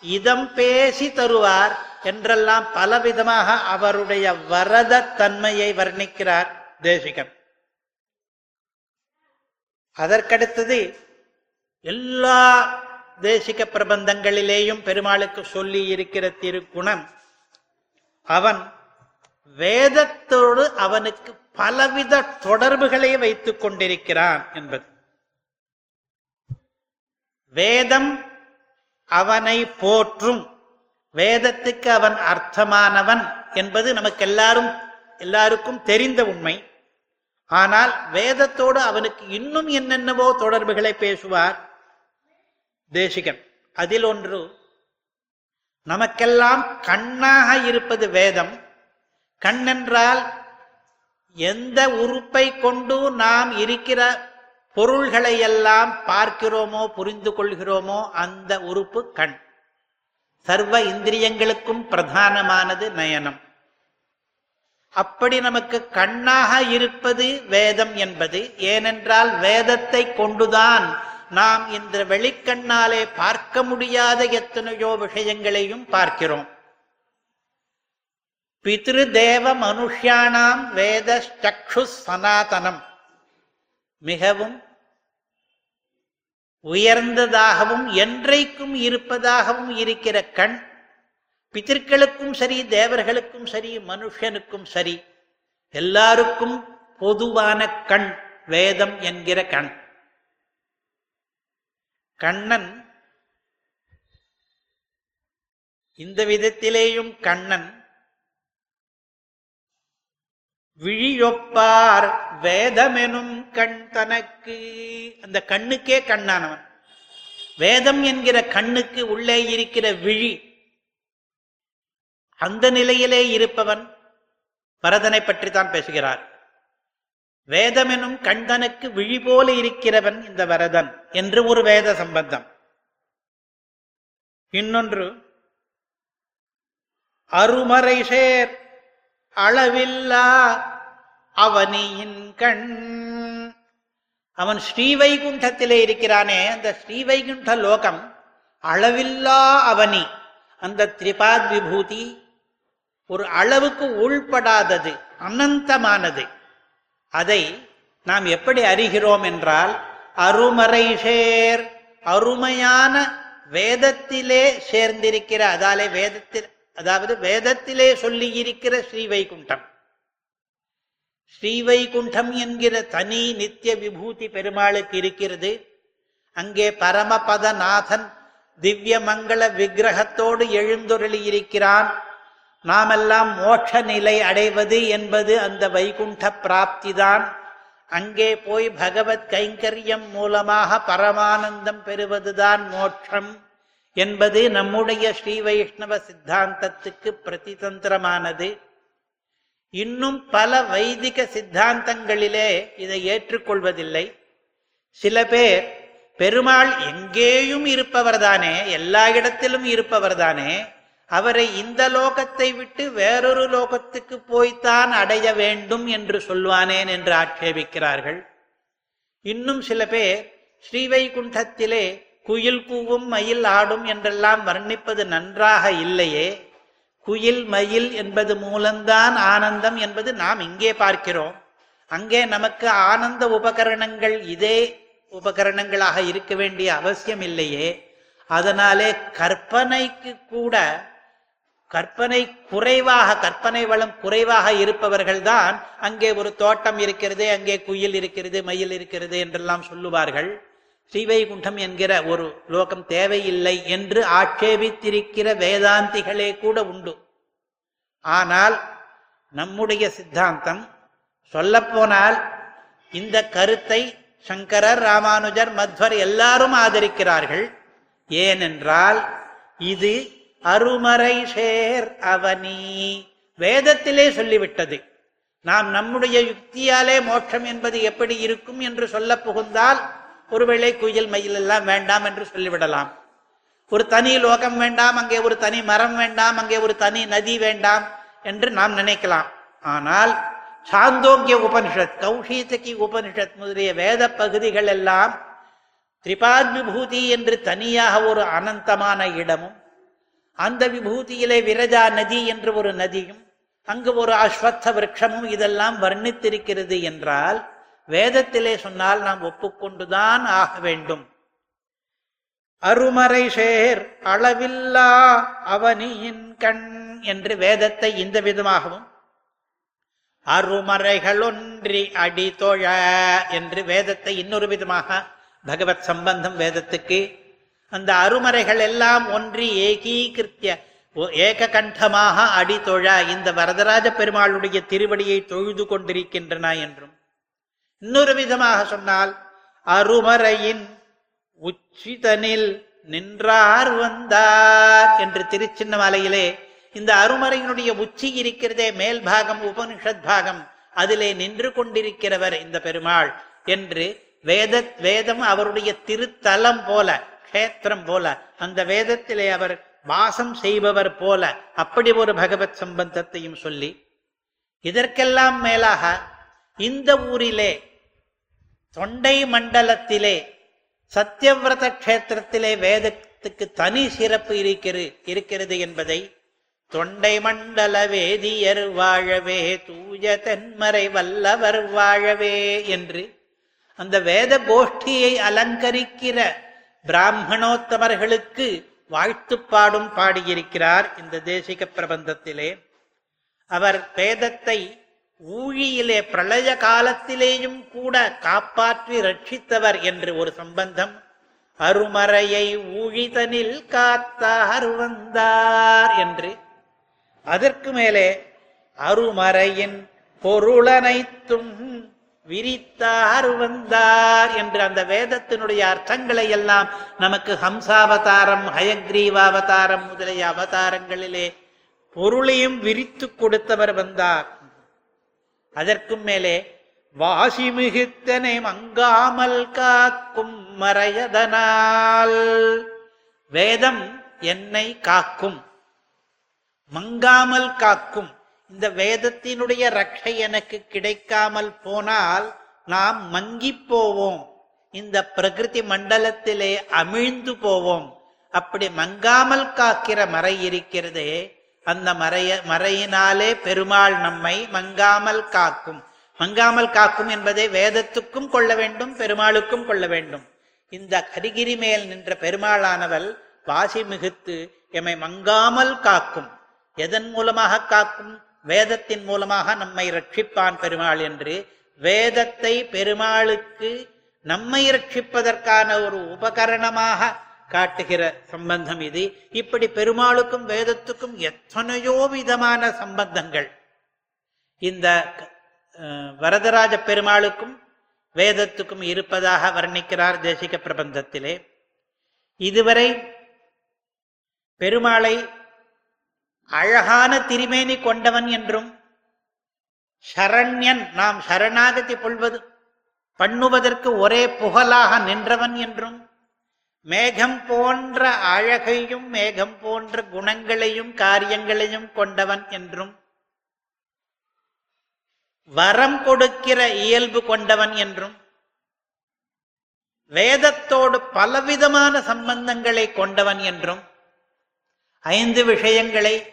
இதம் பேசி தருவார் என்றெல்லாம் பலவிதமாக அவருடைய வரத தன்மையை வர்ணிக்கிறார் தேசிகன். அதற்கடுத்தது எல்லா தேசிக பிரபந்தங்களிலேயும் பெருமாளுக்கு சொல்லி இருக்கிற திருக்குணம். அவன் வேதத்தோடு அவனுக்கு பலவித தொடர்புகளை வைத்துக் கொண்டிருக்கிறான் என்பது. வேதம் அவனை போற்றும். வேதத்துக்கு அவன் அர்த்தமானவன் என்பது நமக்கு எல்லாரும் எல்லாருக்கும் தெரிந்த உண்மை. ஆனால் வேதத்தோடு அவனுக்கு இன்னும் என்னென்னவோ தொடர்புகளை பேசுவார் தேசிகன். அதில் ஒன்று நமக்கெல்லாம் கண்ணாக இருப்பது வேதம். கண்ணென்றால் எந்த உறுப்பை கொண்டு நாம் இருக்கிற பொருள்களை எல்லாம் பார்க்கிறோமோ புரிந்து கொள்கிறோமோ அந்த உறுப்பு கண். சர்வ இந்திரியங்களுக்கும் பிரதானமானது நயனம். அப்படி நமக்கு கண்ணாக இருப்பது வேதம் என்பது ஏனென்றால் வேதத்தை கொண்டுதான் நாம் இந்த வெளிக்கண்ணாலே பார்க்க முடியாத எத்தனையோ விஷயங்களையும் பார்க்கிறோம். பித்ரு தேவ மனுஷியானாம் வேத சக்ஷு சனாதனம் மிகவும் உயர்ந்ததாகவும் என்றைக்கும் இருப்பதாகவும் இருக்கிற கண் பித்திருக்களுக்கும் சரி தேவர்களுக்கும் சரி மனுஷனுக்கும் சரி எல்லாருக்கும் பொதுவான கண் வேதம் என்கிற கண். கண்ணன் இந்த விதத்திலேயும் கண்ணன் விழியொப்பார் வேதமெனும் கண் தனக்கு. அந்த கண்ணுக்கே கண்ணானவன். வேதம் என்கிற கண்ணுக்கு உள்ளே இருக்கிற விழி அந்த நிலையிலே இருப்பவன் பரதனை பற்றி தான் பேசுகிறார். வேதமெனும் கண்தனுக்கு விழி போல இருக்கிறவன் இந்த வரதன் என்று ஒரு வேத சம்பந்தம். இன்னொன்று அருமறை சேர் அளவில்லா அவனியின் கண். அவன் ஸ்ரீவைகுண்டத்திலே இருக்கிறானே அந்த ஸ்ரீவைகுண்ட லோகம் அளவில்லா அவனி. அந்த திரிபாத் விபூதி ஒரு அளவுக்கு உள்படாதது அனந்தமானது. அதை நாம் எப்படி அறிகிறோம் என்றால் அருமறை சேர் அருமையான வேதத்திலே சேர்ந்திருக்கிற அதாலே வேதத்தில் அதாவது வேதத்திலே சொல்லி இருக்கிற ஸ்ரீவைகுண்டம். ஸ்ரீவைகுண்டம் என்கிற தனி நித்திய விபூதி பெருமாளுக்கு இருக்கிறது. அங்கே பரமபதநாதன் திவ்ய மங்கள விக்கிரகத்தோடு எழுந்தொருளி இருக்கிறான் நாமெல்லாம் மோட்ச நிலை அடைவது என்பது அந்த வைகுண்ட பிராப்தி தான் அங்கே போய் பகவத் கைங்கரியம் மூலமாக பரமானந்தம் பெறுவதுதான் மோட்சம். என்பது நம்முடைய ஸ்ரீ வைஷ்ணவ சித்தாந்தத்துக்கு பிரதிதந்திரமானது. இன்னும் பல வைதிக சித்தாந்தங்களிலே இதை ஏற்றுக்கொள்வதில்லை. சில பேர் பெருமாள் எங்கேயும் இருப்பவர்தானே எல்லா இடத்திலும் இருப்பவர்தானே அவரை இந்த லோகத்தை விட்டு வேறொரு லோகத்துக்கு போய்த்தான் அடைய வேண்டும் என்று சொல்வானேன் என்று ஆட்சேபிக்கிறார்கள். இன்னும் சில பேர் ஸ்ரீவைகுண்டத்திலே குயில் கூவும் மயில் ஆடும் என்றெல்லாம் வர்ணிப்பது நன்றாக இல்லையே. குயில் மயில் என்பது மூலம்தான் ஆனந்தம் என்பது நாம் இங்கே பார்க்கிறோம். அங்கே நமக்கு ஆனந்த உபகரணங்கள் இதே உபகரணங்களாக இருக்க வேண்டிய அவசியம் இல்லையே. அதனாலே கற்பனைக்கு கூட கற்பனை குறைவாக கற்பனை வளம் குறைவாக இருப்பவர்கள் தான் அங்கே ஒரு தோட்டம் இருக்கிறது அங்கே குயில் இருக்கிறது மயில் இருக்கிறது என்றெல்லாம் சொல்லுவார்கள். ஸ்ரீவைகுண்டம் என்கிற ஒரு லோகம் தேவையில்லை என்று ஆட்சேபித்திருக்கிற வேதாந்திகளே கூட உண்டு. ஆனால் நம்முடைய சித்தாந்தம் சொல்லப்போனால் இந்த கருத்தை சங்கரர் ராமானுஜர் மத்வர் எல்லாரும் ஆதரிக்கிறார்கள். ஏனென்றால் இது அருமறை சேர் அவனி. வேதத்திலே சொல்லிவிட்டது. நாம் நம்முடைய யுக்தியாலே மோட்சம் என்பது எப்படி இருக்கும் என்று சொல்ல புகுந்தால் ஒருவேளை குயில் மயில் எல்லாம் வேண்டாம் என்று சொல்லிவிடலாம். ஒரு தனி லோகம் வேண்டாம் அங்கே ஒரு தனி மரம் வேண்டாம் அங்கே ஒரு தனி நதி வேண்டாம் என்று நாம் நினைக்கலாம். ஆனால் சாந்தோக்கிய உபனிஷத் கௌஷீதகி உபனிஷத் முதலிய வேத பகுதிகள் எல்லாம் திரிபாத் விபூதி என்று தனியாக ஒரு அனந்தமான இடமும் அந்த விபூதியிலே விரஜா நதி என்று ஒரு நதியும் அங்கு ஒரு அஸ்வத்த விரக்ஷமும் இதெல்லாம் வர்ணித்திருக்கிறது என்றால் வேதத்திலே சொன்னால் நாம் ஒப்புக்கொண்டுதான் ஆக வேண்டும். அருமறை சேர் அளவில்லா அவனியின் கண் என்று வேதத்தை இந்த விதமாகவும் அருமறைகளொன்றி அடி என்று வேதத்தை இன்னொரு விதமாக பகவத் சம்பந்தம் வேதத்துக்கு அந்த அருமறைகள் எல்லாம் ஒன்றி ஏகீகிருத்திய ஏக கண்டமாக அடி தொழ இந்த வரதராஜ பெருமாளுடைய திருவடியை தொழுது கொண்டிருக்கின்றன என்றும் இன்னொரு விதமாக சொன்னால் அருமறையின் உச்சிதனில் நின்றார் வந்தார் என்று திருச்சின்னமலையிலே இந்த அருமறையினுடைய உச்சி இருக்கிறதே மேல் பாகம் உபனிஷத் பாகம். அதிலே நின்று கொண்டிருக்கிறவர் இந்த பெருமாள் என்று வேத வேதம் அவருடைய திருத்தலம் போல கஷேத்திரம் போல அந்த வேதத்திலே அவர் வாசம் செய்பவர் போல அப்படி ஒரு பகவத் சம்பந்தத்தையும் சொல்லி இதற்கெல்லாம் மேலாக இந்த ஊரிலே தொண்டை மண்டலத்திலே சத்தியவிரத கஷேத்திரத்திலே வேதத்துக்கு தனி சிறப்பு இருக்கிறது இருக்கிறது என்பதை தொண்டை மண்டல வேதியர் வாழவே தூய தென்மறை வல்லவர் வாழவே என்று அந்த வேத கோஷ்டியை அலங்கரிக்கிற பிராமணோத்தமர்களுக்கு வாழ்த்துப்பாடும் பாடியிருக்கிறார் இந்த தேசிக பிரபந்தத்திலே. அவர் வேதத்தை ஊழியிலே பிரளய காலத்திலேயும் கூட காப்பாற்றி ரட்சித்தவர் என்று ஒரு சம்பந்தம். அருமறையை ஊழிதனில் காத்தார் வந்தார் என்று. அதற்கு மேலே அருமறையின் பொருளனைத்தும் விரித்தார் வந்தார் என்று அந்த வேதத்தினுடைய அர்த்தங்களை எல்லாம் நமக்கு ஹம்சாவதாரம் ஹயக்ரீவாவதாரம் முதலிய அவதாரங்களிலே பொருளையும் விரித்து கொடுத்தவர் வந்தார். அதற்கும் மேலே வாசி மிகுத்தனை மங்காமல் காக்கும் மறையதனால் வேதம் என்னை காக்கும். மங்காமல் காக்கும். இந்த வேதத்தினுடைய ரட்சை எனக்கு கிடைக்காமல் போனால் நாம் மங்கி போவோம். இந்த பிரகிருதி மண்டலத்திலே அமிழ்ந்து போவோம். அப்படி மங்காமல் காக்கிற மறை இருக்கிறதே அந்த மறைய மறையினாலே பெருமாள் நம்மை மங்காமல் காக்கும். மங்காமல் காக்கும் என்பதை வேதத்துக்கும் கொள்ள வேண்டும் பெருமாளுக்கும் கொள்ள வேண்டும். இந்த கரிகிரி மேல் நின்ற பெருமாளானவள் வாசி மிகுத்து எம்மை மங்காமல் காக்கும். எதன் மூலமாக காக்கும்? வேதத்தின் மூலமாக நம்மை ரட்சிப்பான் பெருமாள் என்று வேதத்தை பெருமாளுக்கு நம்மை ரட்சிப்பதற்கான ஒரு உபகரணமாக காட்டுகிற சம்பந்தம் இது. இப்படி பெருமாளுக்கும் வேதத்துக்கும் எத்தனையோ விதமான சம்பந்தங்கள். இந்த வரதராஜ பெருமாளுக்கும் வேதத்துக்கும் இருப்பதாக வர்ணிக்கிறார் தேசிக பிரபந்தத்திலே. இதுவரை பெருமாளை அழகான திருமேனி கொண்டவன் என்றும் சரண்யன் நாம் சரணாகதி கொள்வது பண்ணுவதற்கு ஒரே புகழாக நின்றவன் என்றும் மேகம் போன்ற அழகையும் மேகம் போன்ற குணங்களையும் காரியங்களையும் கொண்டவன் என்றும் வரம் கொடுக்கிற இயல்பு கொண்டவன் என்றும் வேதத்தோடு பலவிதமான சம்பந்தங்களை கொண்டவன் என்றும் ஐந்து விஷயங்களை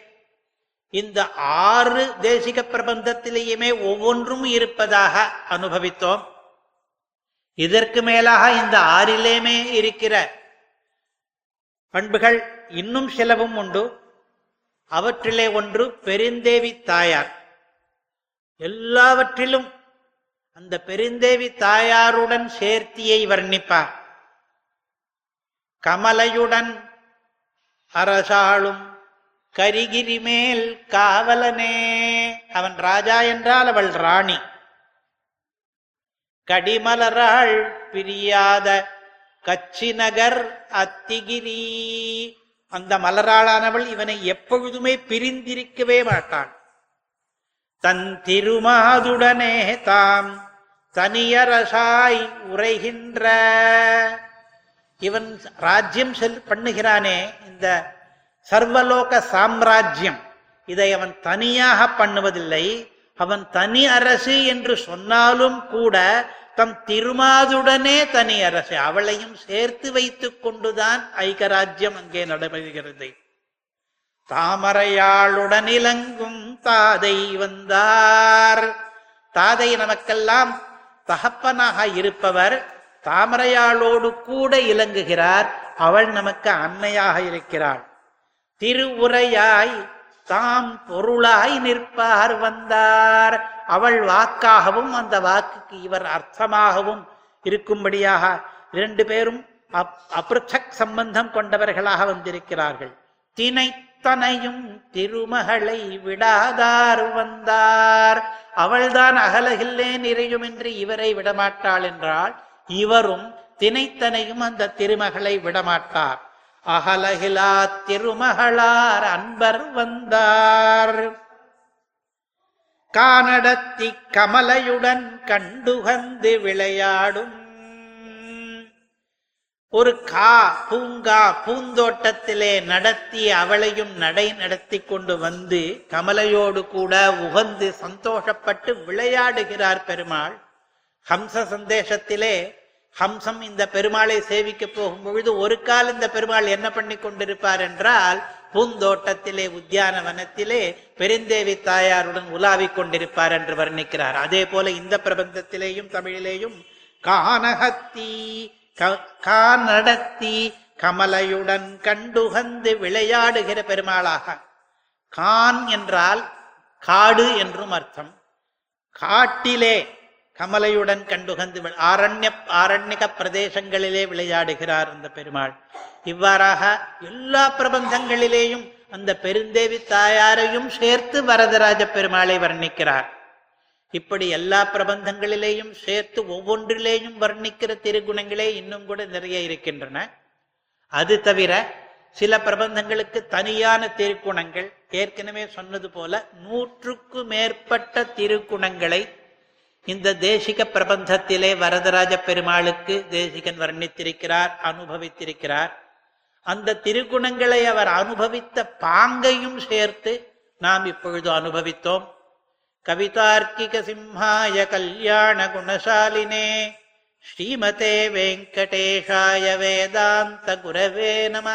இந்த ஆறு தேசிக பிரபந்தத்திலேயுமே ஒவ்வொன்றும் இருப்பதாக அனுபவித்தோம். இதற்கு மேலாக இந்த ஆறிலேயுமே இருக்கிற பண்புகள் இன்னும் சிலவும் உண்டு. அவற்றிலே ஒன்று பெருந்தேவி தாயார். எல்லாவற்றிலும் அந்த பெருந்தேவி தாயாருடன் சேர்த்தியை வர்ணிப்பார். கமலையுடன் அரசாளும் கரிகிரி மேல் காவலனே அவன் ராஜா என்றால் அவள் ராணி. கடிமலராள் பிரியாத கச்சி நகர் அத்திகிரி. அந்த மலராளானவள் இவனை எப்பொழுதுமே பிரிந்திருக்கவே மாட்டான் தன் திருமாதுடனே தாம் தனியரசாய் உரைகின்ற. இவன் ராஜ்யம் செல் பண்ணுகிறானே இந்த சர்வலோக சாம்ராஜ்யம். இதை அவன் தனியாக பண்ணுவதில்லை. அவன் தனி அரசு என்று சொன்னாலும் கூட தம் திருமாதுடனே தனி அரசு அவளையும் சேர்த்து வைத்துக் கொண்டுதான் ஐகராஜ்யம் அங்கே நடைபெறுகிறது. தாமரையாளுடன் இலங்கும் தாதை வந்தார். தாதை நமக்கெல்லாம் தகப்பனாக இருப்பவர் தாமரையாளோடு கூட இலங்குகிறார் அவள் நமக்கு அன்னையாக இருக்கிறாள். திருவுரையாய் தாம் பொருளாய் நிற்பார் வந்தார். அவள் வாக்காகவும் அந்த வாக்குக்கு இவர் அர்த்தமாகவும் இருக்கும்படியாக இரண்டு பேரும் அப்- அப்ருச்சக் சம்பந்தம் கொண்டவர்களாக வந்திருக்கிறார்கள். தினைத்தனையும் திருமகளை விடாதார் வந்தார். அவள்தான் அகலகில்லே நிறையும் என்று இவரை விடமாட்டாள் என்றால் இவரும் தினைத்தனையும் அந்த திருமகளை விடமாட்டார். அகலகிலா திருமகளார் அன்பர் வந்தார். கானடத்தி கமலையுடன் கண்டுகந்து விளையாடும். ஒரு கா பூங்கா பூந்தோட்டத்திலே நடத்தி அவளையும் நடை நடத்தி கொண்டு வந்து கமலையோடு கூட உகந்து சந்தோஷப்பட்டு விளையாடுகிறார் பெருமாள். ஹம்ச சந்தேசத்திலே ஹம்சம் இந்த பெருமாளை சேவிக்க போகும் பொழுது ஒரு கால் இந்த பெருமாள் என்ன பண்ணி கொண்டிருப்பார் என்றால் பூந்தோட்டத்திலே உத்தியானவனத்திலே பெருந்தேவி தாயாருடன் உலாவிக் கொண்டிருப்பார் என்று வர்ணிக்கிறார். அதே போல இந்த பிரபந்தத்திலேயும் தமிழிலேயும் கானகத்தி க- கானடத்தி கமலையுடன் கண்டுகந்து விளையாடுகிற பெருமாளாக. கான் என்றால் காடு என்றும் அர்த்தம். காட்டிலே கமலையுடன் கண்டுகந்து ஆரண்ய ஆரண்யக பிரதேசங்களிலே விளையாடுகிறார் அந்த பெருமாள். இவ்வாறாக எல்லா பிரபந்தங்களிலேயும் அந்த பெருந்தேவி தாயாரையும் சேர்த்து வரதராஜ பெருமாளை வர்ணிக்கிறார். இப்படி எல்லா பிரபந்தங்களிலேயும் சேர்த்து ஒவ்வொன்றிலேயும் வர்ணிக்கிற திருகுணங்களே இன்னும் கூட நிறைய இருக்கின்றன. அது தவிர சில பிரபந்தங்களுக்கு தனியான திருக்குணங்கள் ஏற்கனவே சொன்னது போல நூற்றுக்கு மேற்பட்ட திருக்குணங்களை இந்த தேசிக பிரபந்தத்திலே வரதராஜ பெருமாளுக்கு தேசிகன் வர்ணித்திருக்கிறார் அனுபவித்திருக்கிறார். அந்த திருக்குணங்களை அவர் அனுபவித்த பாங்கையும் சேர்த்து நாம் இப்பொழுது அனுபவித்தோம். கவிதார்க்கிக சிம்ஹாய கல்யாண குணசாலினே ஸ்ரீமதே வெங்கடேஷாய வேதாந்த குரவே நம